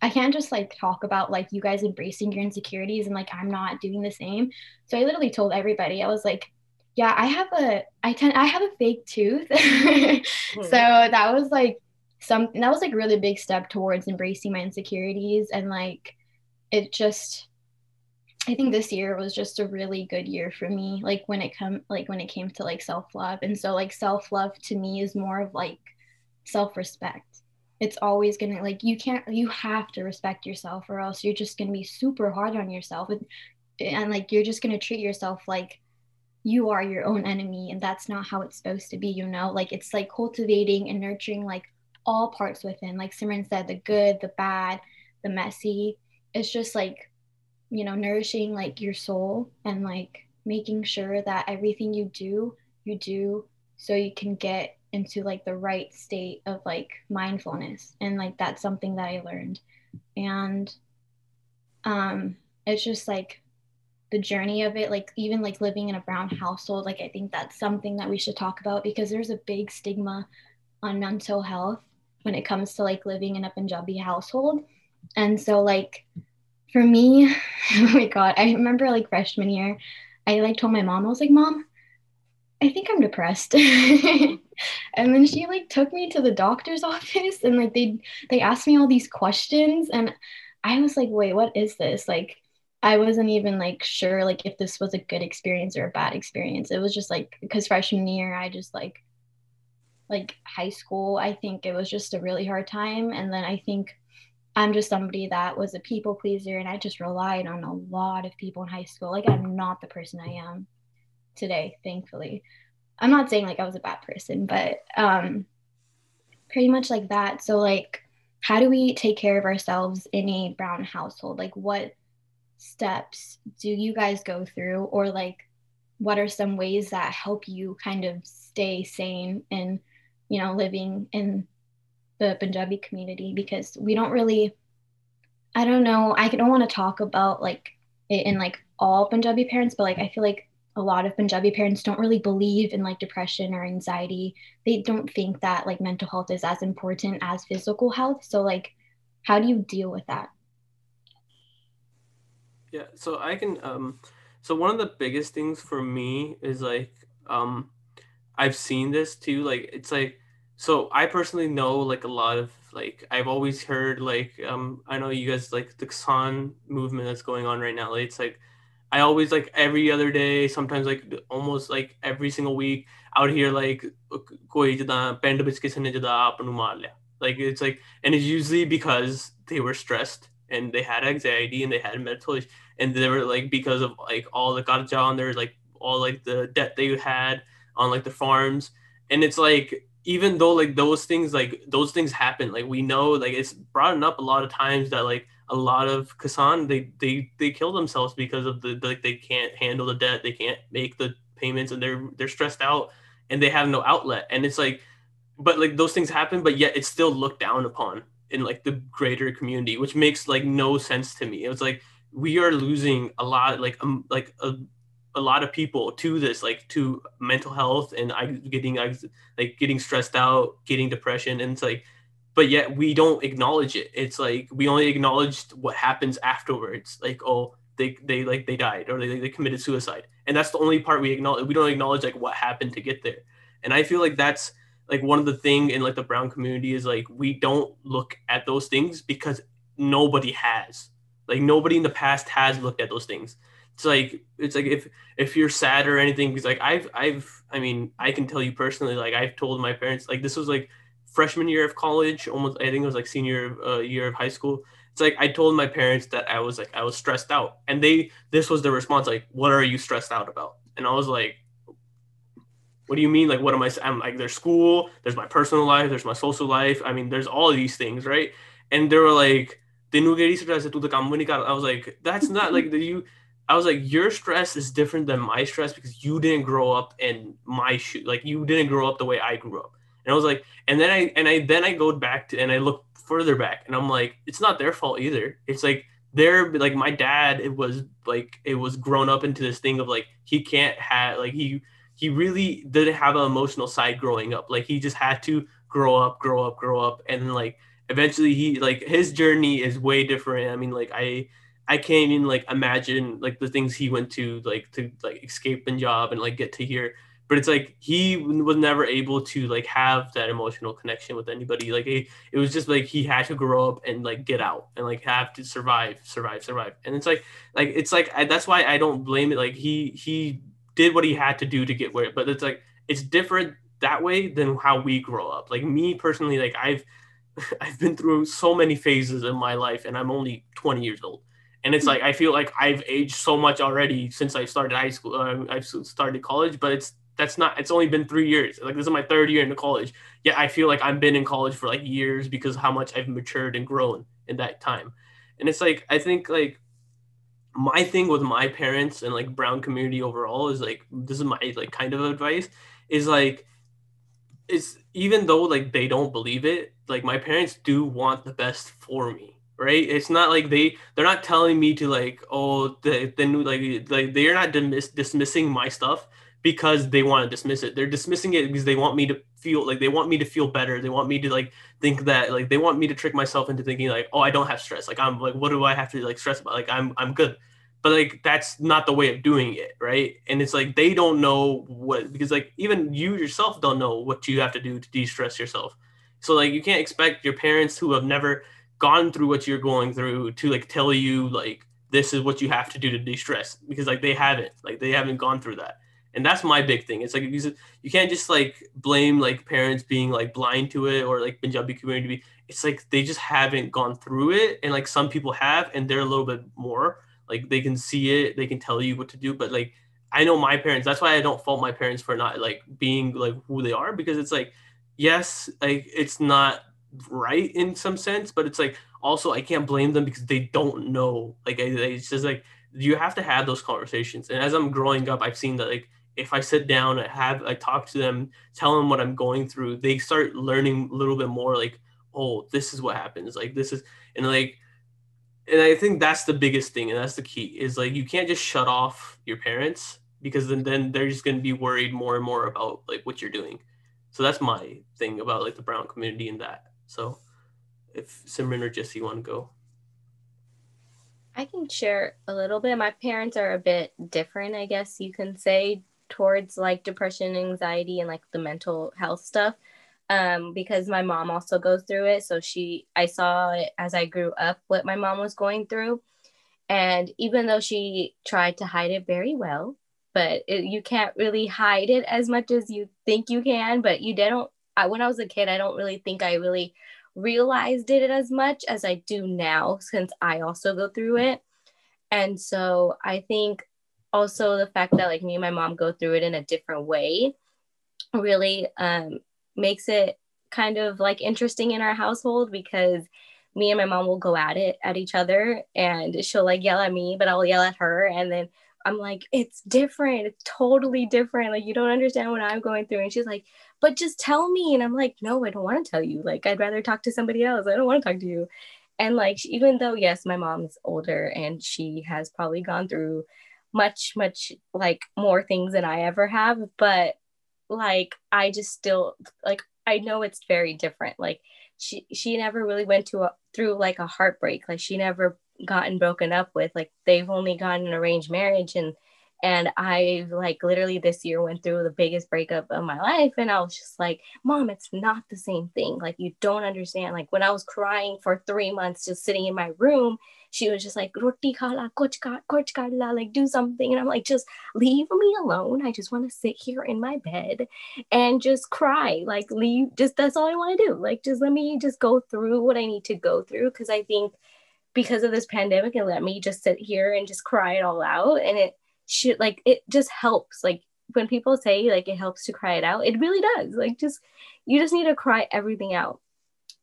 I can't just like talk about like you guys embracing your insecurities and like I'm not doing the same. So I literally told everybody, I was like, yeah i have a i tend i have a fake tooth. (laughs) Hmm. so that was like some that was like really big step towards embracing my insecurities and like it just i think this year was just a really good year for me like when it come like when it came to like self-love and so like self-love to me is more of like self-respect. It's always gonna like you can't you have to respect yourself or else you're just gonna be super hard on yourself and, and like you're just gonna treat yourself like you are your own enemy and that's not how it's supposed to be you know? Like it's like cultivating and nurturing like all parts within like simran said the good the bad the messy. It's just like you know nourishing like your soul and like making sure that everything you do you do so you can get into like the right state of like mindfulness and like that's something that i learned. And um it's just like the journey of it like even like living in a brown household like i think that's something that we should talk about because there's a big stigma on mental health when it comes to like living in a punjabi household. And so like for me (laughs) oh my god i remember like freshman year i like told my mom i was like mom i think i'm depressed. (laughs) And then she like took me to the doctor's (laughs) office and like they they asked me all these questions and i was like wait what is this? Like I wasn't even like sure like if this was a good experience or a bad experience. It was just like because freshman year I just like like high school, I think it was just a really hard time. And then I think I'm just somebody that was a people pleaser and I just relied on a lot of people in high school. Like I'm not the person I am today, thankfully. I'm not saying like I was a bad person, but um pretty much like that. So like how do we take care of ourselves in a brown household? Like what steps do you guys go through or like what are some ways that help you kind of stay sane and you know living in the punjabi community because we don't really i don't know i don't want to talk about like it in like all Punjabi parents, but like I feel like a lot of Punjabi parents don't really believe in like depression or anxiety. They don't think that like mental health is as important as physical health. So like how do you deal with that? Yeah, so I can um so one of the biggest things for me is like um I've seen this too. Like it's like so I personally know like a lot of like I've always heard like um I know you guys like the Kisan movement that's going on right now. Like, it's like I always like every other day, sometimes like almost like every single week out here like jada jada. Like it's like and it's usually because they were stressed and they had anxiety and they had mental and they were like because of like all the karja and there's like all like the debt they had on like the farms. And it's like even though like those things like those things happen like we know like it's brought up a lot of times that like a lot of Kisan they they they kill themselves because of the like they can't handle the debt they can't make the payments and they're they're stressed out and they have no outlet and it's like but like those things happen but yet it's still looked down upon in like the greater community which makes like no sense to me it was like we are losing a lot like um like a a lot of people to this like to mental health and I getting like getting stressed out getting depression and it's like but yet we don't acknowledge it. It's like we only acknowledge what happens afterwards like oh they they like they died or they, they committed suicide. And that's the only part we acknowledge we don't acknowledge like what happened to get there. And i feel like that's like one of the thing in like the brown community is like we don't look at those things because nobody has. Like nobody in the past has looked at those things it's like it's like if if you're sad or anything because like i've i've i mean i can tell you personally like i've told my parents like this was like freshman year of college almost i think it was like senior uh, year of high school. It's like i told my parents that i was like i was stressed out and they this was the response like what are you stressed out about? And i was like what do you mean? Like what am i i'm like there's school there's my personal life there's my social life i mean there's all these things right? And they were like I was like, that's not like the you I was like, your stress is different than my stress because you didn't grow up in my shoe. Like you didn't grow up the way I grew up. And I was like, and then I and I then I go back to and I look further back and I'm like, it's not their fault either. It's like they're like my dad, it was like it was grown up into this thing of like he can't have like he he really didn't have an emotional side growing up. Like he just had to grow up, grow up, grow up, and like eventually he like his journey is way different. I mean, like I I can't even like imagine like the things he went to like to like escape Punjab and like get to here. But it's like he was never able to like have that emotional connection with anybody. Like it, it was just like he had to grow up and like get out and like have to survive, survive, survive. And it's like like it's like I, that's why I don't blame it. Like he he did what he had to do to get where. But it's like it's different that way than how we grow up. Like me personally, like I've (laughs) I've been through so many phases in my life, and I'm only 20 years old and it's like I feel like I've aged so much already since I started high school. Uh, I've started college, but it's that's not. It's only been three years. Like this is my third year into college. Yet I feel like I've been in college for like years because how much I've matured and grown in that time. And it's like I think like my thing with my parents and like brown community overall is like this is my like kind of advice is like it's even though like they don't believe it like my parents do want the best for me right? It's not like they they're not telling me to like oh the the new like like they're not dismiss, dismissing my stuff because they want to dismiss it. They're dismissing it because they want me to feel like they want me to feel better. They want me to like think that like they want me to trick myself into thinking like oh i don't have stress. Like i'm like what do i have to like stress about? Like i'm i'm good. But like that's not the way of doing it right? And it's like they don't know what because like even you yourself don't know what you have to do to de-stress yourself. So like you can't expect your parents who have never gone through what you're going through to like tell you like this is what you have to do to de-stress because like they haven't like they haven't gone through that. And that's my big thing. It's like you, can't just like blame like parents being like blind to it or like punjabi community it's like they just haven't gone through it. And like some people have and they're a little bit more. Like they can see it they can tell you what to do. But like i know my parents that's why i don't fault my parents for not like being like who they are because it's like yes like it's not right in some sense, but it's like also I can't blame them because they don't know. Like it's just like you have to have those conversations. And as I'm growing up, I've seen that like if I sit down, I have I talk to them, tell them what I'm going through, they start learning a little bit more. Like, oh, this is what happens. Like this is and like and I think that's the biggest thing, and that's the key is like you can't just shut off your parents because then, then they're just going to be worried more and more about like what you're doing. So that's my thing about like the brown community and that. So if Simran or Jassie want to go. I can share a little bit. My parents are a bit different, I guess you can say, towards like depression, anxiety, and like the mental health stuff. Um, because my mom also goes through it. So she, I saw it as I grew up what my mom was going through. And even though she tried to hide it very well, but it, you can't really hide it as much as you think you can. But you don't, I, when I was a kid, I don't really think I really realized it as much as I do now since I also go through it. And so I think also the fact that like me and my mom go through it in a different way really um, makes it kind of like interesting in our household because me and my mom will go at it at each other and she'll like yell at me but I'll yell at her and then I'm like it's different. It's totally different. Like you don't understand what I'm going through. And she's like but just tell me and I'm like no I don't want to tell you like I'd rather talk to somebody else I don't want to talk to you and like even though yes my mom's older and she has probably gone through much much like more things than I ever have but like I just still like I know it's very different. Like she she never really went to a through like a heartbreak. Like she never gotten broken up with. Like they've only gotten an arranged marriage and and I like literally this year went through the biggest breakup of my life and I was just like, "Mom, it's not the same thing. Like you don't understand. Like when I was crying for 3 months just sitting in my room she was just like roti kuch kuch kala like do something. And i'm like just leave me alone. I just want to sit here in my bed and just cry. Like leave just that's all i want to do. Like just let me just go through what i need to go through. Because i think because of this pandemic it let me just sit here and just cry it all out and it should like it just helps. Like when people say like it helps to cry it out it really does. Like just you just need to cry everything out.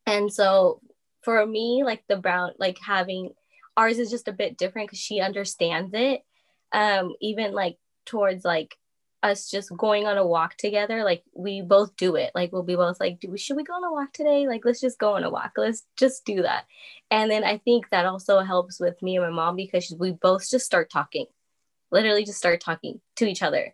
And so for me like the brown like having ours is just a bit different because she understands it. Um even like towards like us just going on a walk together like we both do it. Like we'll be both like do we should we go on a walk today? Like let's just go on a walk. Let's just do that. And then i think that also helps with me and my mom because we both just start talking literally just start talking to each other.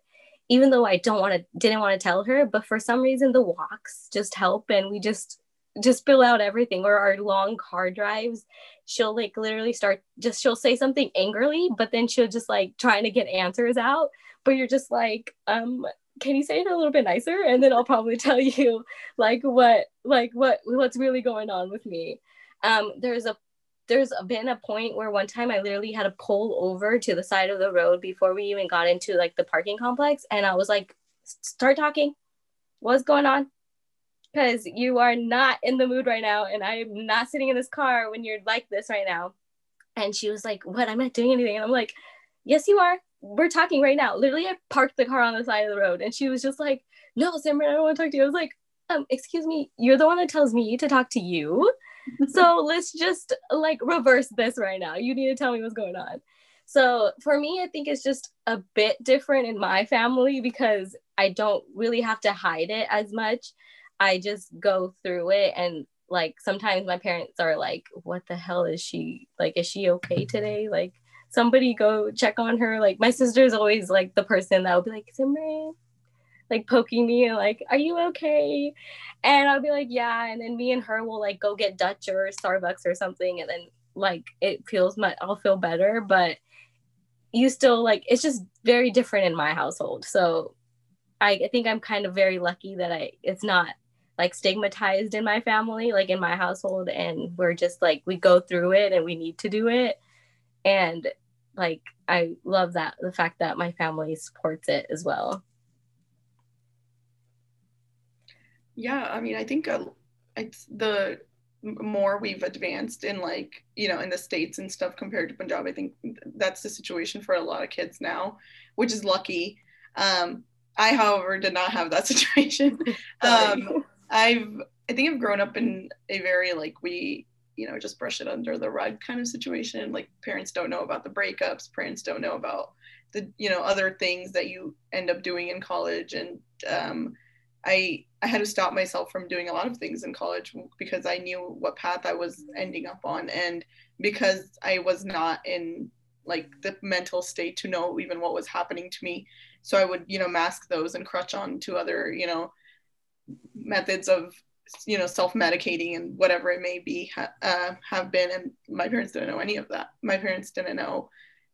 Even though i don't want to didn't want to tell her but for some reason the walks just help and we just just spill out everything. Or our long car drives she'll like literally start just she'll say something angrily but then she'll just like trying to get answers out. But you're just like um can you say it a little bit nicer? And then i'll probably (laughs) tell you like what like what what's really going on with me. Um there's a there's been a point where one time i literally had to pull over to the side of the road before we even got into like the parking complex and i was like start talking. What's going on? Because you are not in the mood right now and i'm not sitting in this car when you're like this right now. And she was like what? I'm not doing anything. And i'm like yes you are. We're talking right now. Literally i parked the car on the side of the road and she was just like no simran i don't want to talk to you. I was like um excuse me. You're the one that tells me to talk to you so let's just like reverse this right now you need to tell me what's going on so for me i think it's just a bit different in my family because i don't really have to hide it as much I just go through it and like sometimes my parents are like, what the hell is she like? Is she okay today? Like somebody go check on her. Like my sister's always like the person that will be like, Simran, like poking me and like, are you okay? And I'll be like, yeah. And then me and her will like go get Dutch or Starbucks or something. And then like it feels my I'll feel better. But you still like it's just very different in my household. So I, I think I'm kind of very lucky that I it's not like stigmatized in my family, like in my household. And we're just like, we go through it and we need to do it. And like, I love that the fact that my family supports it as well. Yeah, I mean, I think uh, it's the more we've advanced in like you know in the states and stuff compared to punjab i think that's the situation for a lot of kids now which is lucky. Um i however did not have that (laughs) situation. (laughs) Um I've I think I've grown up in a very like we you know just brush it under the rug kind of situation. Like parents don't know about the breakups, parents don't know about the you know other things that you end up doing in college, and um, I I had to stop myself from doing a lot of things in college because I knew what path I was ending up on and because I was not in like the mental state to know even what was happening to me so I would you know mask those and crutch on to other you know methods of you know self-medicating and whatever it may be uh, have been and my parents didn't know any of that. My parents didn't know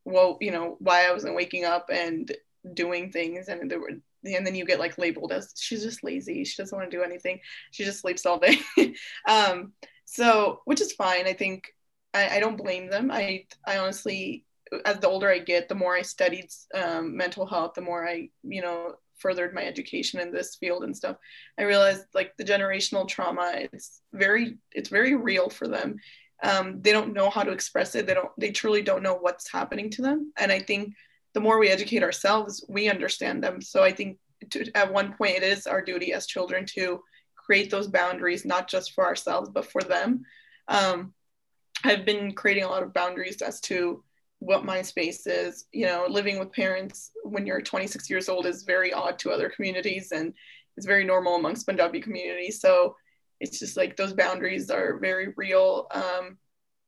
well you know why i wasn't waking up and doing things and there were and then you get like labeled as she's just lazy. She doesn't want to do anything. She just sleeps all day. (laughs) Um so which is fine. I think I, I don't blame them. I i honestly as the older i get the more i studied um, mental health the more i you know furthered my education in this field and stuff i realized like the generational trauma it's very it's very real for them. Um, they don't know how to express it. They don't they truly don't know what's happening to them. And i think the more we educate ourselves we understand them so i think to, at one point it is our duty as children to create those boundaries not just for ourselves but for them um, i've been creating a lot of boundaries as to what my space is. You know, living with parents when you're 26 years old is very odd to other communities and it's very normal amongst Punjabi communities. So it's just like those boundaries are very real. Um,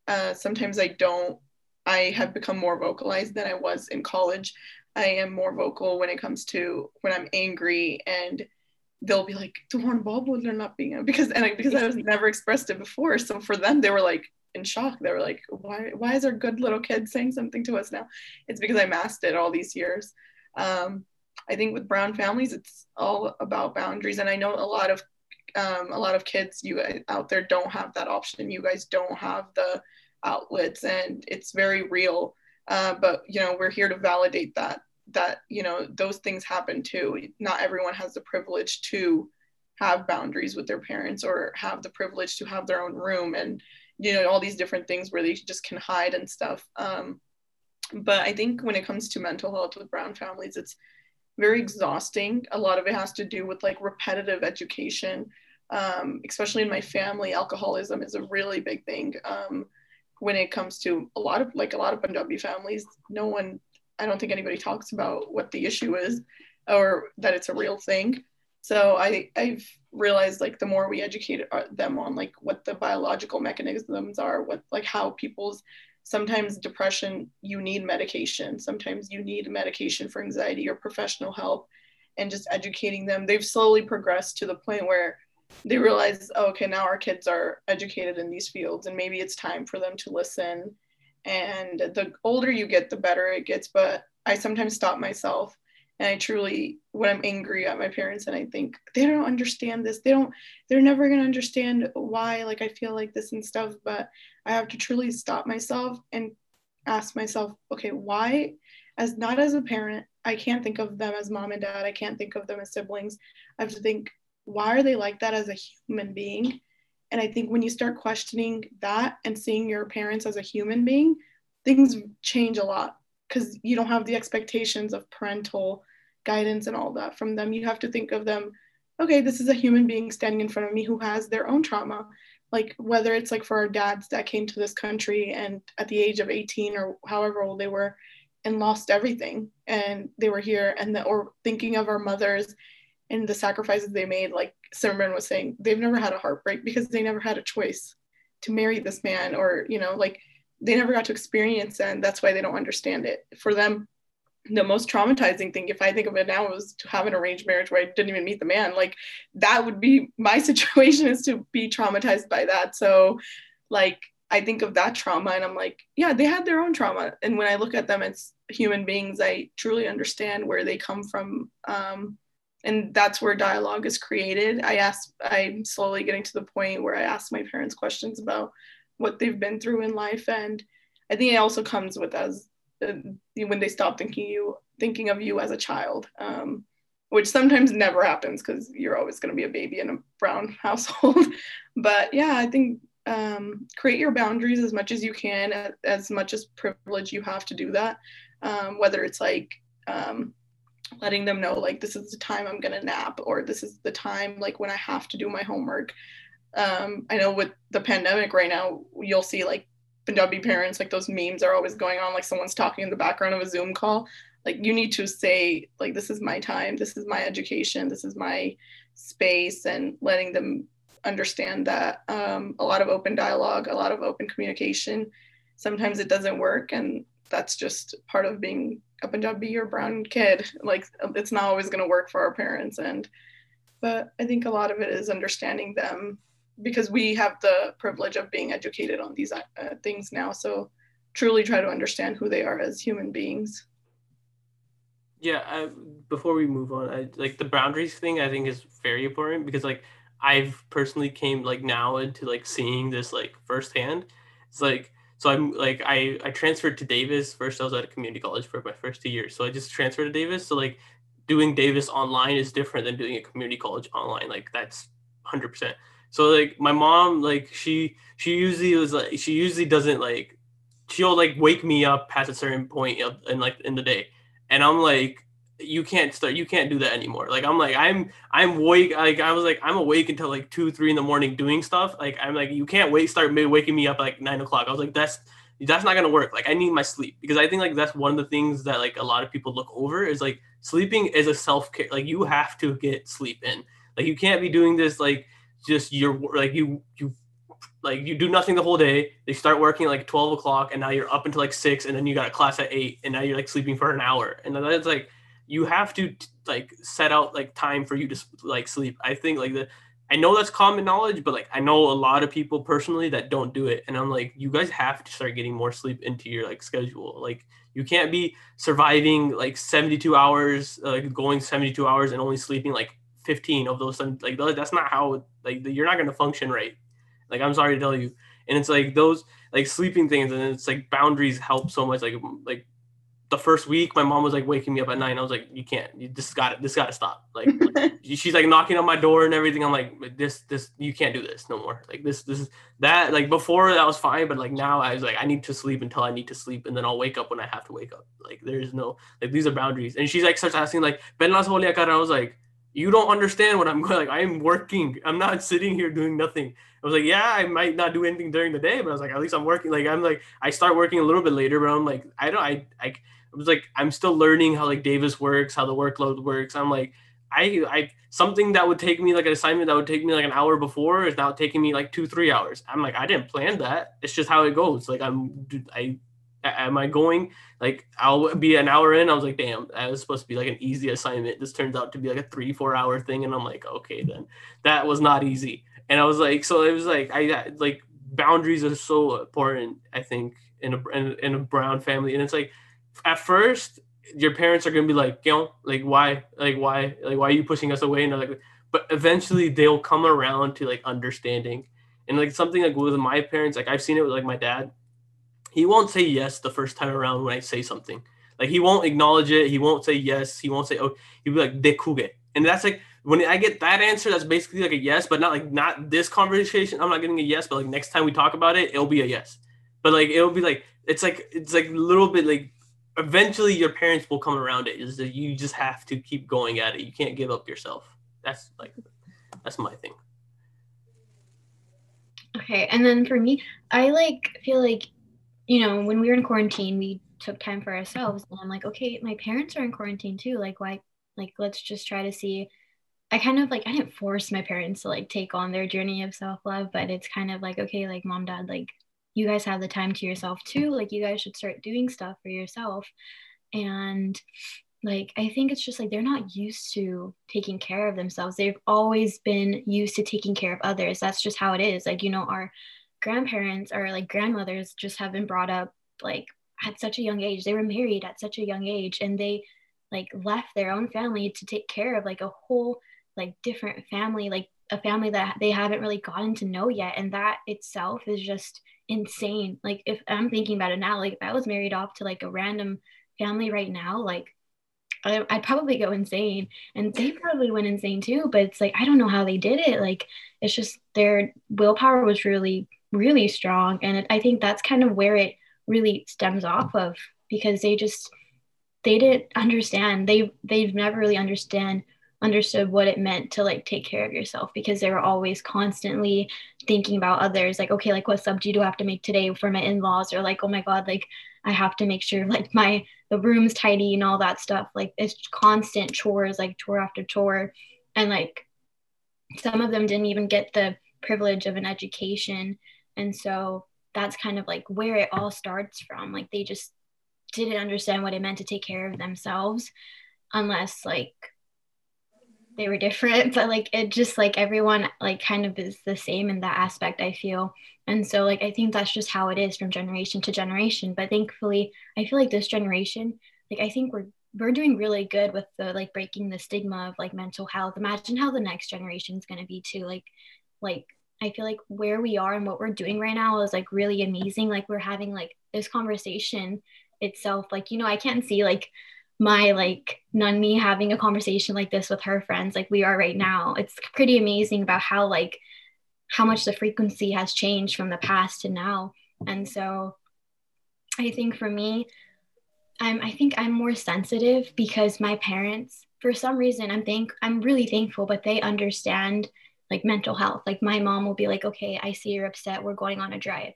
uh, sometimes I don't, I have become more vocalized than I was in college. I am more vocal when it comes to when I'm angry and they'll be like, "Do want Bob not being because and I, because I was (laughs) never expressed it before. So for them, they were like, in shock. They were like, why, why is our good little kid saying something to us now? It's because I masked it all these years. Um, I think with brown families, it's all about boundaries. And I know a lot of um, a lot of kids you out there don't have that option. You guys don't have the outlets, and it's very real. Uh, but you know, we're here to validate that that you know those things happen too. Not everyone has the privilege to have boundaries with their parents or have the privilege to have their own room and you know all these different things where they just can hide and stuff um, but i think when it comes to mental health with brown families it's very exhausting a lot of it has to do with like repetitive education um, especially in my family alcoholism is a really big thing um, when it comes to a lot of like a lot of punjabi families no one i don't think anybody talks about what the issue is or that it's a real thing so I I've realized like the more we educate uh, them on like what the biological mechanisms are, what like how people's sometimes depression you need medication, sometimes you need medication for anxiety or professional help, and just educating them. They've slowly progressed to the point where they realize, oh, okay, now our kids are educated in these fields, and maybe it's time for them to listen. And the older you get, the better it gets. But I sometimes stop myself and i truly when i'm angry at my parents and i think they don't understand this they don't they're never going to understand why like i feel like this and stuff but i have to truly stop myself and ask myself okay why as not as a parent i can't think of them as mom and dad i can't think of them as siblings i have to think why are they like that as a human being and i think when you start questioning that and seeing your parents as a human being things change a lot because you don't have the expectations of parental guidance and all that from them. You have to think of them, okay, this is a human being standing in front of me who has their own trauma. Like whether it's like for our dads that came to this country and at the age of 18 or however old they were and lost everything and they were here and the, or thinking of our mothers and the sacrifices they made, like Simran was saying, they've never had a heartbreak because they never had a choice to marry this man or, you know, like they never got to experience and that's why they don't understand it. For them the most traumatizing thing if i think of it now was to have an arranged marriage where i didn't even meet the man. Like that would be (laughs) my situation is to be traumatized by that. So like i think of that trauma and i'm like yeah they had their own trauma. And when i look at them as human beings i truly understand where they come from. Um, and that's where dialogue is created. I ask i'm slowly getting to the point where i ask my parents questions about what they've been through in life and i think it also comes with as uh, when they stop thinking you thinking of you as a child um, which sometimes never happens because you're always going to be a baby in a brown (laughs) household. But yeah i think um, create your boundaries as much as you can as much as privilege you have to do that um, whether it's like um, letting them know like this is the time i'm to nap or this is the time like when i have to do my homework um, I know with the pandemic right now, you'll see like Punjabi parents, like those memes are always going on, like someone's talking in the background of a Zoom call. Like you need to say, like, this is my time, this is my education, this is my space and letting them understand that um, a lot of open dialogue, a lot of open communication, sometimes it doesn't work. And that's just part of being a be your brown kid. Like it's not always going to work for our parents. And, but I think a lot of it is understanding them because we have the privilege of being educated on these uh, things now. So truly try to understand who they are as human beings. Yeah, I, before we move on, I, like the boundaries thing, I think is very important because like I've personally came like now into like seeing this like firsthand. It's like so I'm like I I transferred to Davis first. I was at a community college for my first two years, so I just transferred to Davis. So like doing Davis online is different than doing a community college online. Like that's hundred percent. So like my mom like she she usually was like she usually doesn't like she'll like wake me up past a certain point in like in the day and I'm like, you can't start, you can't do that anymore. Like I'm like, I'm I'm awake. Like I was like, I'm awake until like two, three in the morning doing stuff. Like I'm like, you can't wait, start waking me up like nine o'clock. I was like, that's that's not gonna work. Like I need my sleep because I think like that's one of the things that like a lot of people look over is like sleeping is a self care. Like you have to get sleep in. Like you can't be doing this like just you're like you you like you do nothing the whole day. They start working like 12 o'clock and now you're up until like six and then you got a class at eight and now you're like sleeping for an hour. And then it's like you have to like set out like time for you to like sleep. I think like the I know that's common knowledge, but like I know a lot of people personally that don't do it. And I'm like, you guys have to start getting more sleep into your like schedule. Like you can't be surviving like 72 hours, like going 72 hours and only sleeping like 15 of those. Like that's not how like you're not going to function right. Like I'm sorry to tell you. And it's like those like sleeping things and it's like boundaries help so much. Like like the first week my mom was like waking me up at night. I was like, you can't, you just got it, this gotta stop. Like (laughs) she's like knocking on my door and everything. I'm like, this, this, you can't do this no more. Like this, this is that like before that was fine, but like now I was like, I need to sleep until I need to sleep, and then I'll wake up when I have to wake up. Like there's no like these are boundaries. And she's like starts asking like, Ben las I was like, you don't understand what I'm going (laughs) like. I am working. I'm not sitting here doing nothing. I was like, yeah, I might not do anything during the day, but I was like, at least I'm working. Like I'm like, I start working a little bit later, but I'm like, I don't, I, I was like, I'm still learning how like Davis works, how the workload works. I'm like, I, I, something that would take me like an assignment that would take me like an hour before is now taking me like two, three hours. I'm like, I didn't plan that. It's just how it goes. Like I'm, I am I going? Like I'll be an hour in. I was like, damn, that was supposed to be like an easy assignment. This turns out to be like a three, four hour thing. And I'm like, okay, then that was not easy. And I was like, so it was like, I like boundaries are so important, I think, in a, in, in a brown family. And it's like, at first, your parents are to be like, you know, like, why, like, why, like, why are you pushing us away? And like, but eventually they'll come around to like understanding. And like something like with my parents, like I've seen it with like my dad he won't say yes the first time around when I say something. Like he won't acknowledge it. He won't say yes. He won't say oh. He'll be like de dekuge, and that's like when I get that answer, that's basically like a yes, but not like not this conversation. I'm not getting a yes, but like next time we talk about it, it'll be a yes. But like it'll be like it's like it's like a little bit like eventually your parents will come around it. Is that you just have to keep going at it. You can't give up yourself. That's like that's my thing. Okay, and then for me, I like feel like you know, when we were in quarantine, we took time for ourselves. And I'm like, okay, my parents are in quarantine too. Like, why? Like, let's just try to see. I kind of like, I didn't force my parents to like take on their journey of self love, but it's kind of like, okay, like, mom, dad, like, you guys have the time to yourself too. Like, you guys should start doing stuff for yourself. And like, I think it's just like they're not used to taking care of themselves. They've always been used to taking care of others. That's just how it is. Like, you know, our grandparents or like grandmothers just have been brought up like at such a young age. They were married at such a young age and they like left their own family to take care of like a whole like different family, like a family that they haven't really gotten to know yet. And that itself is just insane. Like if I'm thinking about it now, like if I was married off to like a random family right now, like I, would probably go insane. And they probably went insane too but it's like i don't know how they did it. Like it's just their willpower was really really strong. And it, i think that's kind of where it really stems off of because they just they didn't understand. They they've never really understand understood what it meant to like take care of yourself because they were always constantly thinking about others like okay like what sabzi do i have to make today for my in-laws? Or like oh my god like i have to make sure (laughs) like my the room's tidy and all that stuff. Like it's constant chores like chore after chore. And like some of them didn't even get the privilege of an education. And so that's kind of like where it all starts from. Like they just didn't understand what it meant to take care of themselves unless like they were different (laughs) but like it just like everyone like kind of is the same in that aspect i feel. And so like i think that's just how it is from generation to generation. But thankfully i feel like this generation like i think we're we're doing really good with the like breaking the stigma of like mental health. Imagine how the next generation is going to be too. Like like i feel like where we are and what we're doing right now is like really amazing. Like we're having like this conversation itself. Like you know i can't see like my like Nunni having a conversation like this with her friends like we are right now it's pretty amazing about how like how much the frequency has changed from the past to now. And so i think for me i'm i think i'm more sensitive because my parents for some reason i'm think i'm really thankful but they understand like mental health. Like my mom will be like okay i see you're upset. We're going on a drive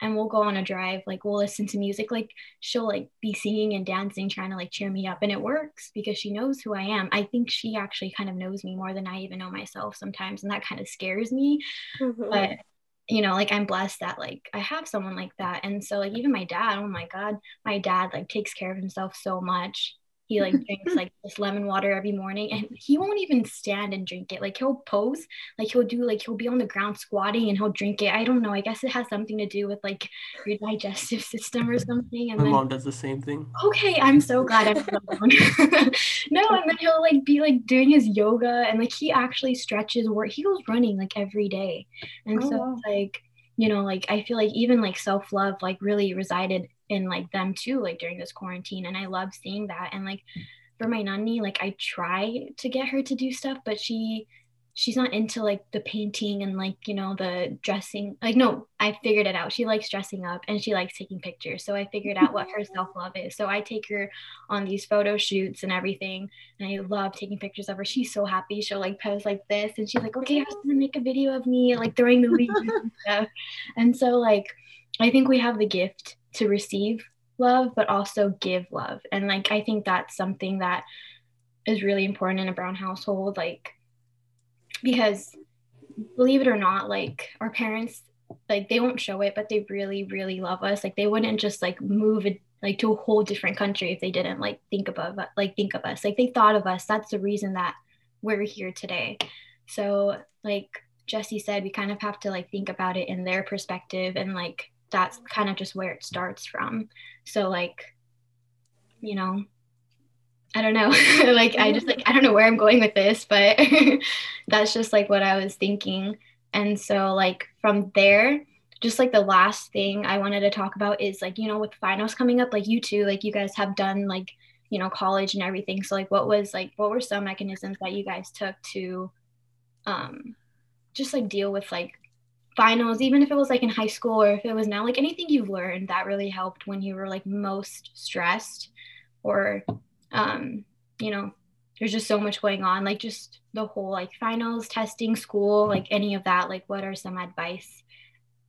and we'll go on a drive like we'll listen to music like she'll like be singing and dancing trying to like cheer me up and it works because she knows who i am. I think she actually kind of knows me more than i even know myself sometimes and that kind of scares me. Mm-hmm. but you know like i'm blessed that like i have someone like that and so like even my dad oh my god my dad like takes care of himself so much he like drinks like this lemon water every morning and he won't even stand and drink it. Like he'll pose, like he'll do like he'll be on the ground squatting and he'll drink it. I don't know. I guess it has something to do with like your digestive system or something. And My then, mom does the same thing. Okay, I'm so glad I'm alone. (laughs) no, and then he'll like be like doing his yoga and like he actually stretches where He goes running like every day. And oh, so wow. like you know like i feel like even like self-love like really resided in like them too like during this quarantine and i love seeing that and like for my nunni like i try to get her to do stuff but she she's not into like the painting and like you know the dressing like no i figured it out. She likes dressing up and she likes taking pictures so i figured out what her self-love is. So i take her on these photo shoots and everything and i love taking pictures of her. She's so happy. She'll like pose like this and she's like okay i have to make a video of me like throwing the leaves and stuff. And so like i think we have the gift to receive love but also give love. And like i think that's something that is really important in a brown household like because believe it or not like our parents like they won't show it but they really really love us. Like they wouldn't just like move it like to a whole different country if they didn't like think about like think of us. Like they thought of us. That's the reason that we're here today. So like Jassie said we kind of have to like think about it in their perspective and like that's kind of just where it starts from so like you know I don't know. (laughs) like I just like I don't know where I'm going with this, but (laughs) that's just like what I was thinking. And so like from there, just like the last thing I wanted to talk about is like, you know, with finals coming up, like you two, like you guys have done like, you know, college and everything. So like what was like what were some mechanisms that you guys took to um just like deal with like finals, even if it was like in high school or if it was now like anything you've learned that really helped when you were like most stressed or um, you know, there's just so much going on, like just the whole like finals, testing, school, like any of that. Like, what are some advice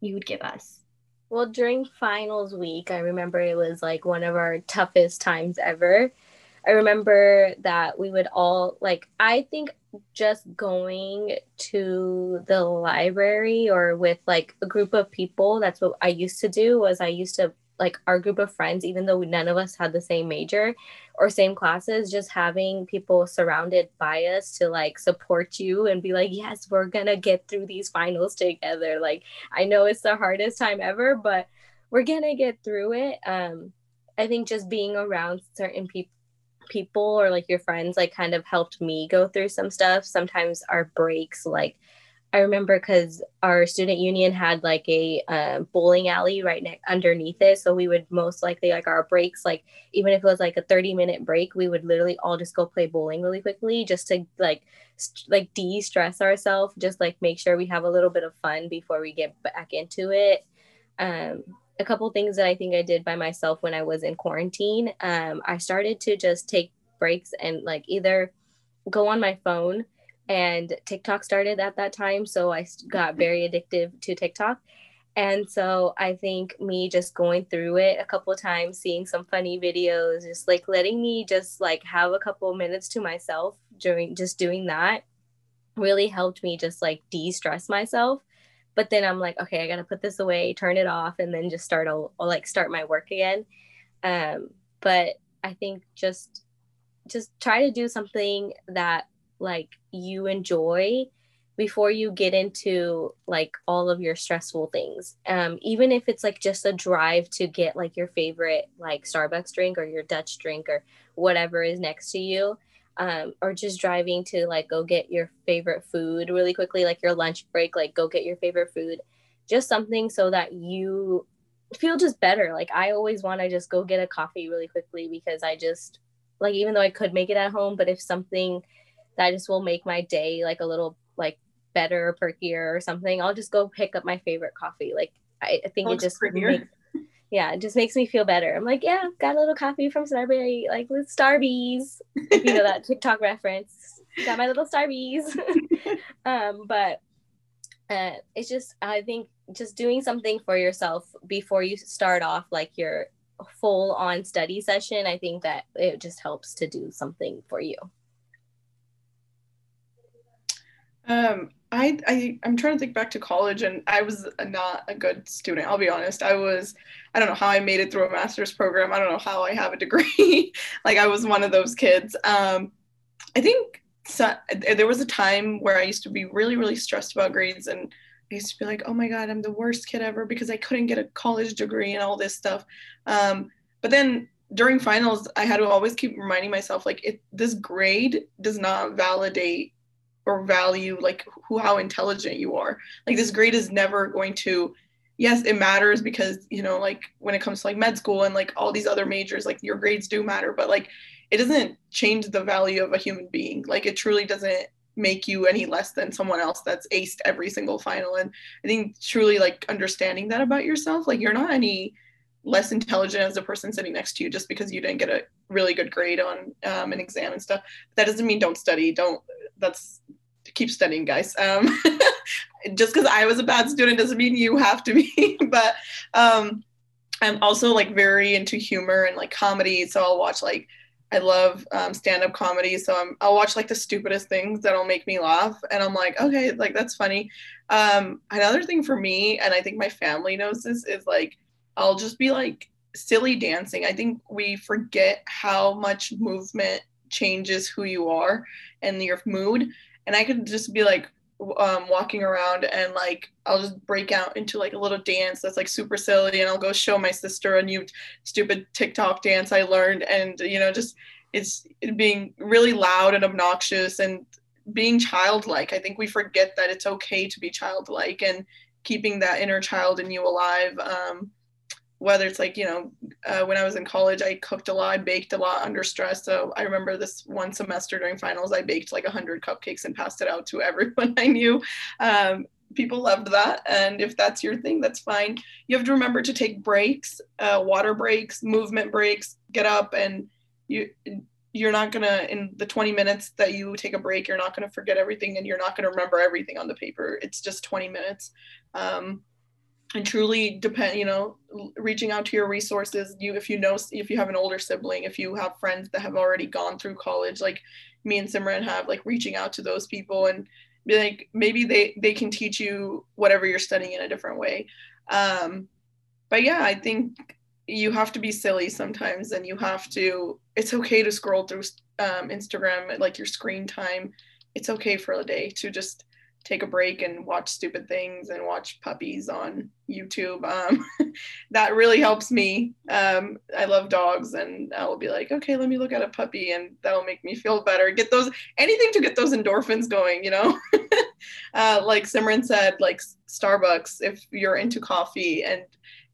you would give us? Well, during finals week, I remember it was like one of our toughest times ever. I remember that we would all like, I think just going to the library or with like a group of people, that's what I used to do was I used to like our group of friends, even though none of us had the same major or same classes, just having people surrounded by us to like support you and be like, yes, we're gonna get through these finals together. Like, I know it's the hardest time ever, but we're gonna get through it. Um, I think just being around certain people people or like your friends like kind of helped me go through some stuff sometimes our breaks like I remember because our student union had like a uh, bowling alley right ne- underneath it. So we would most likely like our breaks, like even if it was like a 30 minute break, we would literally all just go play bowling really quickly just to like st- like de-stress ourselves, just like make sure we have a little bit of fun before we get back into it. Um, a couple things that I think I did by myself when I was in quarantine. Um, I started to just take breaks and like either go on my phone and TikTok started at that time. So I got very addictive to TikTok. And so I think me just going through it a couple times, seeing some funny videos, just like letting me just like have a couple minutes to myself during just doing that really helped me just like de-stress myself but then i'm like okay i gotta put this away turn it off and then just start a, like start my work again. Um, but i think just just try to do something that like you enjoy before you get into like all of your stressful things. Um, even if it's like just a drive to get like your favorite like starbucks drink or your dutch drink or whatever is next to you um, or just driving to like go get your favorite food really quickly like your lunch break like go get your favorite food. Just something so that you feel just better. Like i always want to just go get a coffee really quickly because i just like even though i could make it at home but if something that just will make my day like a little like better or perkier or something i'll just go pick up my favorite coffee. Like i, I think it just makes, yeah it just makes me feel better. I'm like yeah got a little coffee from starbucks like with starbies if you know that tiktok reference. Got my little starbies (laughs) um but uh, it's just i think just doing something for yourself before you start off like your full on study session i think that it just helps to do something for you. Um I, I I'm trying to think back to college and I was not a good student. I'll be honest. I was I don't know how I made it through a master's program. I don't know how I have a degree. (laughs) like I was one of those kids. Um, I think so, there was a time where I used to be really really stressed about grades and I used to be like, oh my god, I'm the worst kid ever because I couldn't get a college degree and all this stuff. Um, but then during finals, I had to always keep reminding myself like, it, this grade does not validate or value like who how intelligent you are. Like this grade is never going to yes it matters because you know like when it comes to like med school and like all these other majors like your grades do matter but like it doesn't change the value of a human being. Like it truly doesn't make you any less than someone else that's aced every single final. And i think truly like understanding that about yourself like you're not any less intelligent as a person sitting next to you just because you didn't get a really good grade on um, an exam and stuff. That doesn't mean don't study. Don't. That's keep studying, guys. Um, (laughs) just because I was a bad student doesn't mean you have to be. (laughs) but um, I'm also like very into humor and like comedy, so I'll watch like I love um, stand-up comedy, so I'm, I'll watch like the stupidest things that'll make me laugh, and I'm like, okay, like that's funny. Um, another thing for me, and I think my family knows this, is like I'll just be like silly dancing. I think we forget how much movement changes who you are and your mood. And I could just be like um, walking around and like I'll just break out into like a little dance that's like super silly and I'll go show my sister a new stupid TikTok dance I learned and you know just it's being really loud and obnoxious and being childlike. I think we forget that it's okay to be childlike and keeping that inner child in you alive. Um, whether it's like you know uh, when i was in college i cooked a lot i baked a lot under stress. So i remember this one semester during finals i baked like 100 cupcakes and passed it out to (laughs) everyone i knew. Um, people loved that. And if that's your thing that's fine. You have to remember to take breaks uh, water breaks movement breaks get up and you you're not gonna in the 20 minutes that you take a break you're not gonna forget everything and you're not gonna remember everything on the paper. It's just 20 minutes. Um, and truly depend you know reaching out to your resources. You if you know if you have an older sibling if you have friends that have already gone through college like me and simran have like reaching out to those people and be like maybe they they can teach you whatever you're studying in a different way. Um but yeah i think you have to be silly sometimes and you have to it's okay to scroll through um, instagram like your screen time. It's okay for a day to just take a break and watch stupid things and watch puppies on YouTube. Um, (laughs) that really helps me. Um, I love dogs, and I'll be like, okay, let me look at a puppy, and that'll make me feel better. Get those anything to get those endorphins going, you know. (laughs) uh, like Simran said, like Starbucks, if you're into coffee and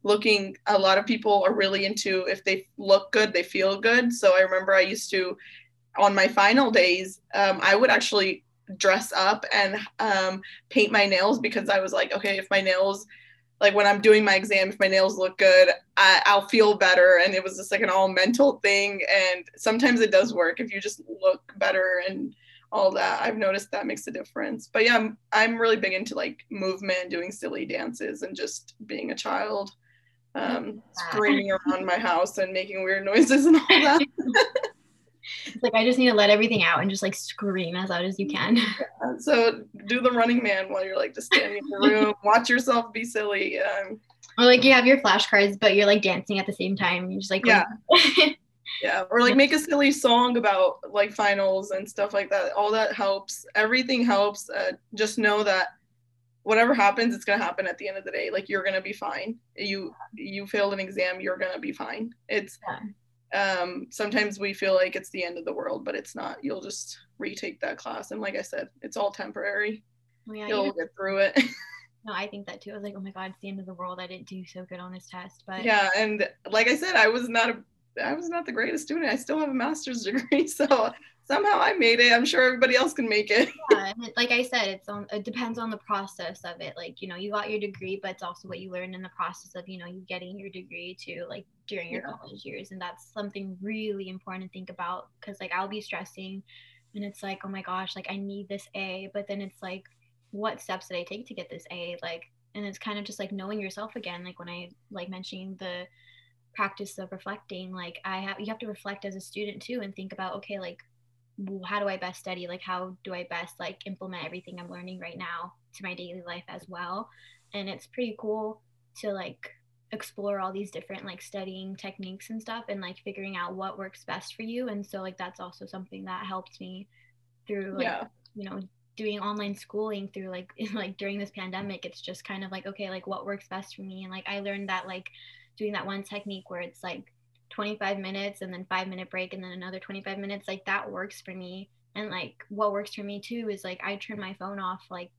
looking a lot of people are really into if they look good they feel good so i remember i used to on my final days um, i would actually dress up and um, paint my nails because I was like, okay, if my nails, like when I'm doing my exam, if my nails look good, I, I'll feel better. And it was just like an all mental thing. And sometimes it does work if you just look better and all that. I've noticed that makes a difference. But yeah, I'm, I'm really big into like movement, doing silly dances, and just being a child, um, screaming around my house and making weird noises and all that. (laughs) (laughs) it's like I just need to let everything out and just like scream as loud as you can. Yeah, so do the running man while you're like just standing in the room. (laughs) watch yourself be silly. Um, or like you have your flashcards, but you're like dancing at the same time. You're just like yeah. (laughs) yeah, or like make a silly song about like finals and stuff like that. All that helps. Everything helps. Uh, just know that whatever happens, it's gonna happen at the end of the day. Like you're gonna be fine. You you failed an exam, you're gonna be fine. It's yeah. Um sometimes we feel like it's the end of the world, but it's not. You'll just retake that class, and like I said, it's all temporary. Oh, yeah, You'll get through it. (laughs) no, I think that too. I was like, oh my god, it's the end of the world. I didn't do so good on this test, but yeah, and like I said, I was not a I was not the greatest student. I still have a master's degree, (laughs) so somehow I made it. I'm sure everybody else can make it. (laughs) yeah, like I said, it's on. It depends on the process of it. Like you know, you got your degree, but it's also what you learned in the process of you know you getting your degree to like during your yeah. college years, and that's something really important to think about because like I'll be stressing, and it's like oh my gosh, like I need this A, but then it's like what steps did I take to get this A? Like, and it's kind of just like knowing yourself again. Like when I like mentioning the practice of reflecting like i have you have to reflect as a student too and think about okay like how do I best study? Like, how do I best like implement everything I'm learning right now to my daily life as well? And it's pretty cool to like explore all these different like studying techniques and stuff and like figuring out what works best for you. And so like that's also something that helped me through like yeah. you know doing online schooling through like (laughs) like during this pandemic it's just kind of like okay like what works best for me and like i learned that like doing that one technique where it's like 25 minutes and then five minute break and then another 25 minutes like that works for me. And like what works for me too is like i turn my phone off like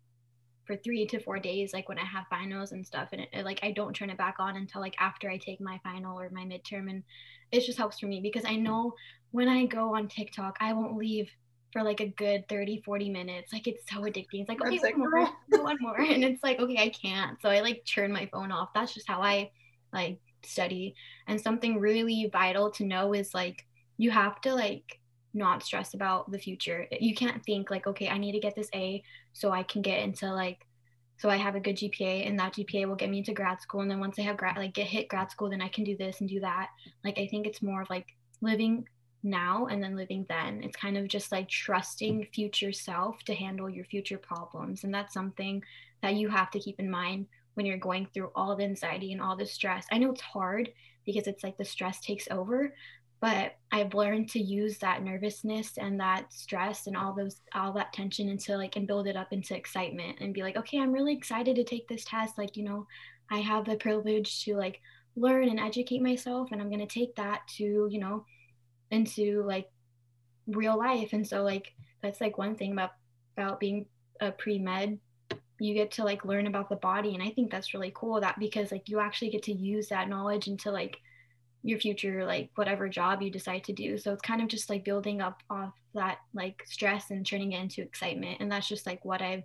for three to four days like when i have finals and stuff. And it, like i don't turn it back on until like after i take my final or my midterm. And it just helps for me because i know when i go on tiktok i won't leave for like a good 30 40 minutes. Like it's so addicting. It's like okay one more, (laughs) one more. And it's like okay i can't. So i like turn my phone off. That's just how i like study. And something really vital to know is like you have to like not stress about the future. You can't think like okay i need to get this a so i can get into like so i have a good gpa and that gpa will get me into grad school. And then once i have grad like get hit grad school then i can do this and do that. Like i think it's more of like living now and then living then. It's kind of just like trusting future self to handle your future problems. And that's something that you have to keep in mind when you're going through all the anxiety and all the stress. I know it's hard because it's like the stress takes over, but I've learned to use that nervousness and that stress and all those all that tension into like and build it up into excitement and be like, okay, I'm really excited to take this test. Like, you know, I have the privilege to like learn and educate myself and I'm to take that to, you know, into like real life. And so like that's like one thing about about being a pre-med you get to like learn about the body and i think that's really cool that because like you actually get to use that knowledge into like your future like whatever job you decide to do. So it's kind of just like building up off that like stress and turning it into excitement and that's just like what i've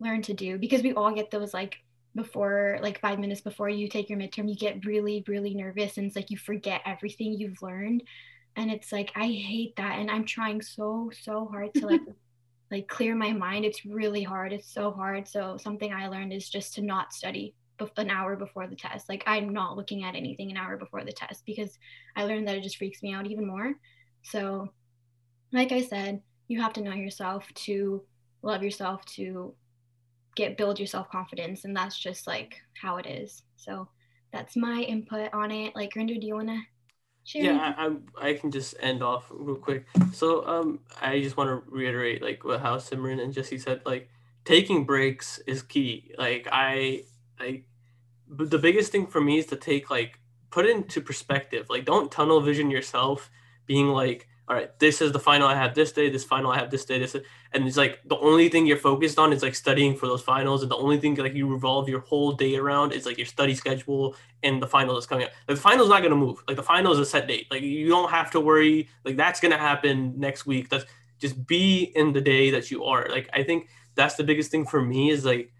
learned to do because we all get those like before like five minutes before you take your midterm you get really really nervous and it's like you forget everything you've learned and it's like i hate that and i'm trying so so hard to like (laughs) like clear my mind. It's really hard. It's so hard. So something i learned is just to not study an hour before the test. Like i'm not looking at anything an hour before the test because i learned that it just freaks me out even more. So like i said you have to know yourself to love yourself to get build your self confidence and that's just like how it is. So that's my input on it. Like Gurinder, do you want to yeah, I, I, I can just end off real quick. So um, I just want to reiterate like what how Simran and Jassie said. Like taking breaks is key. Like I I, the biggest thing for me is to take like put into perspective. Like don't tunnel vision yourself, being like all right, this is the final I have this day, this final I have this day, this, and it's like the only thing you're focused on is like studying for those finals, and the only thing like you revolve your whole day around is like your study schedule and the final that's coming up. Like, the final's not gonna move. Like the final is a set date. Like you don't have to worry. Like that's gonna happen next week. That's just be in the day that you are. Like I think that's the biggest thing for me is like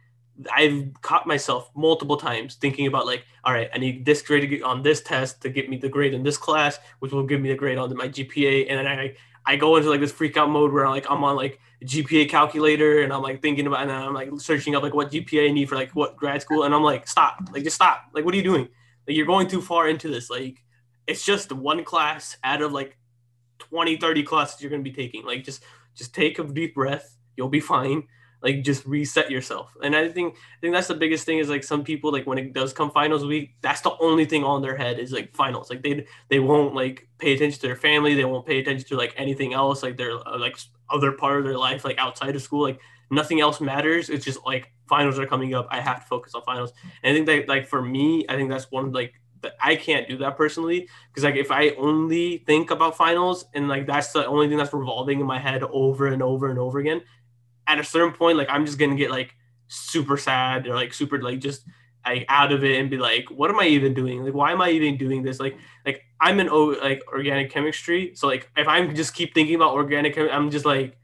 I've caught myself multiple times thinking about like, all right, I need this grade on this test to get me the grade in this class, which will give me the grade on my GPA, and then I I go into like this freak out mode where like I'm on like GPA calculator and I'm like thinking about and I'm like searching up like what GPA I need for like what grad school, and I'm like, stop, like just stop, like what are you doing? Like you're going too far into this. Like it's just one class out of like 20, 30 classes you're going to be taking. Like just just take a deep breath. You'll be fine. Like just reset yourself. And I think I think that's the biggest thing is like some people like when it does come finals week, that's the only thing on their head is like finals. Like they they won't like pay attention to their family. They won't pay attention to like anything else. Like their uh, like other part of their life like outside of school. Like nothing else matters. It's just like finals are coming up. I have to focus on finals. And I think that like for me, I think that's one like that I can't do that personally because like if I only think about finals and like that's the only thing that's revolving in my head over and over and over again, at a certain point, like I'm just gonna get like super sad or like super like just like out of it and be like, what am I even doing? Like, why am I even doing this? Like, like I'm in o- like organic chemistry, so like if I'm just keep thinking about organic, I'm just like,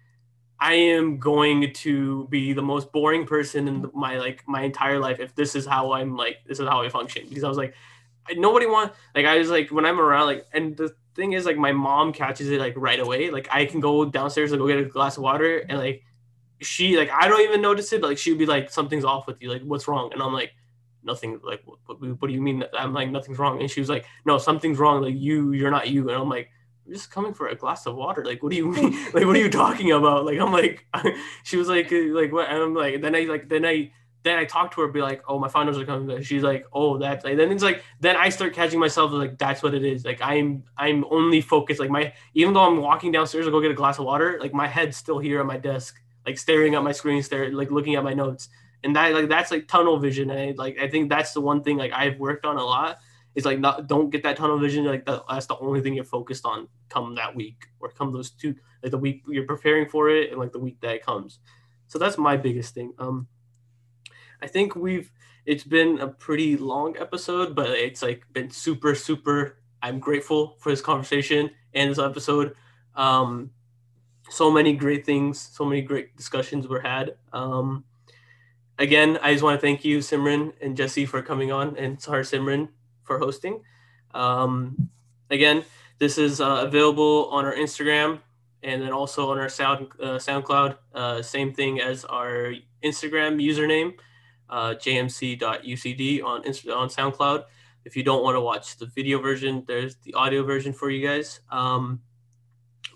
I am going to be the most boring person in my like my entire life if this is how I'm like this is how I function because I was like nobody want like I was like when I'm around like and the thing is like my mom catches it like right away. Like I can go downstairs and go get a glass of water and like she like I don't even notice it, but like she'd be like something's off with you, like what's wrong? And I'm like nothing. Like what, what, what do you mean? I'm like nothing's wrong. And she was like no something's wrong. Like you you're not you. And I'm like I'm just coming for a glass of water. Like, what do you (laughs) mean? like, what are you talking about? Like, I'm like, (laughs) she was like, uh, like, what? And I'm like, then I like, then I then I talk to her, be like, oh, my finals are coming. She's like, oh, that's like, then it's like, then I start catching myself like, that's what it is. Like, I'm, I'm only focused. Like, my, even though I'm walking downstairs to go get a glass of water, like, my head's still here at my desk, like, staring at my screen, staring, like, looking at my notes. And that, like, that's like tunnel vision. And I, like, I think that's the one thing, like, I've worked on a lot is like, not, don't get that tunnel vision. Like, that, that's the only thing you're focused on come that week or come those two, like, the week you're preparing for it and like the week that it comes. So that's my biggest thing. Um, I think we've it's been a pretty long episode, but it's like been super, super. I'm grateful for this conversation and this episode. Um, so many great things, so many great discussions were had. Um, again, I just want to thank you, Simran and Jassie, for coming on, and sorry, Simran, for hosting. Um, again, this is uh, available on our Instagram and then also on our Sound uh, SoundCloud. Uh, same thing as our Instagram username uh, jmc.ucd on on SoundCloud. If you don't want to watch the video version, there's the audio version for you guys. Um,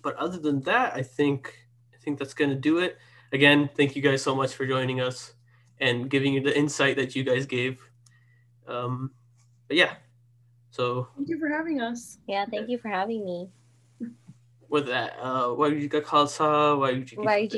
but other than that, I think I think that's gonna do it. Again, thank you guys so much for joining us and giving you the insight that you guys gave. Um, but yeah, so thank you for having us. Yeah, thank you for having me. With that, uh, why you got called? Why you Why you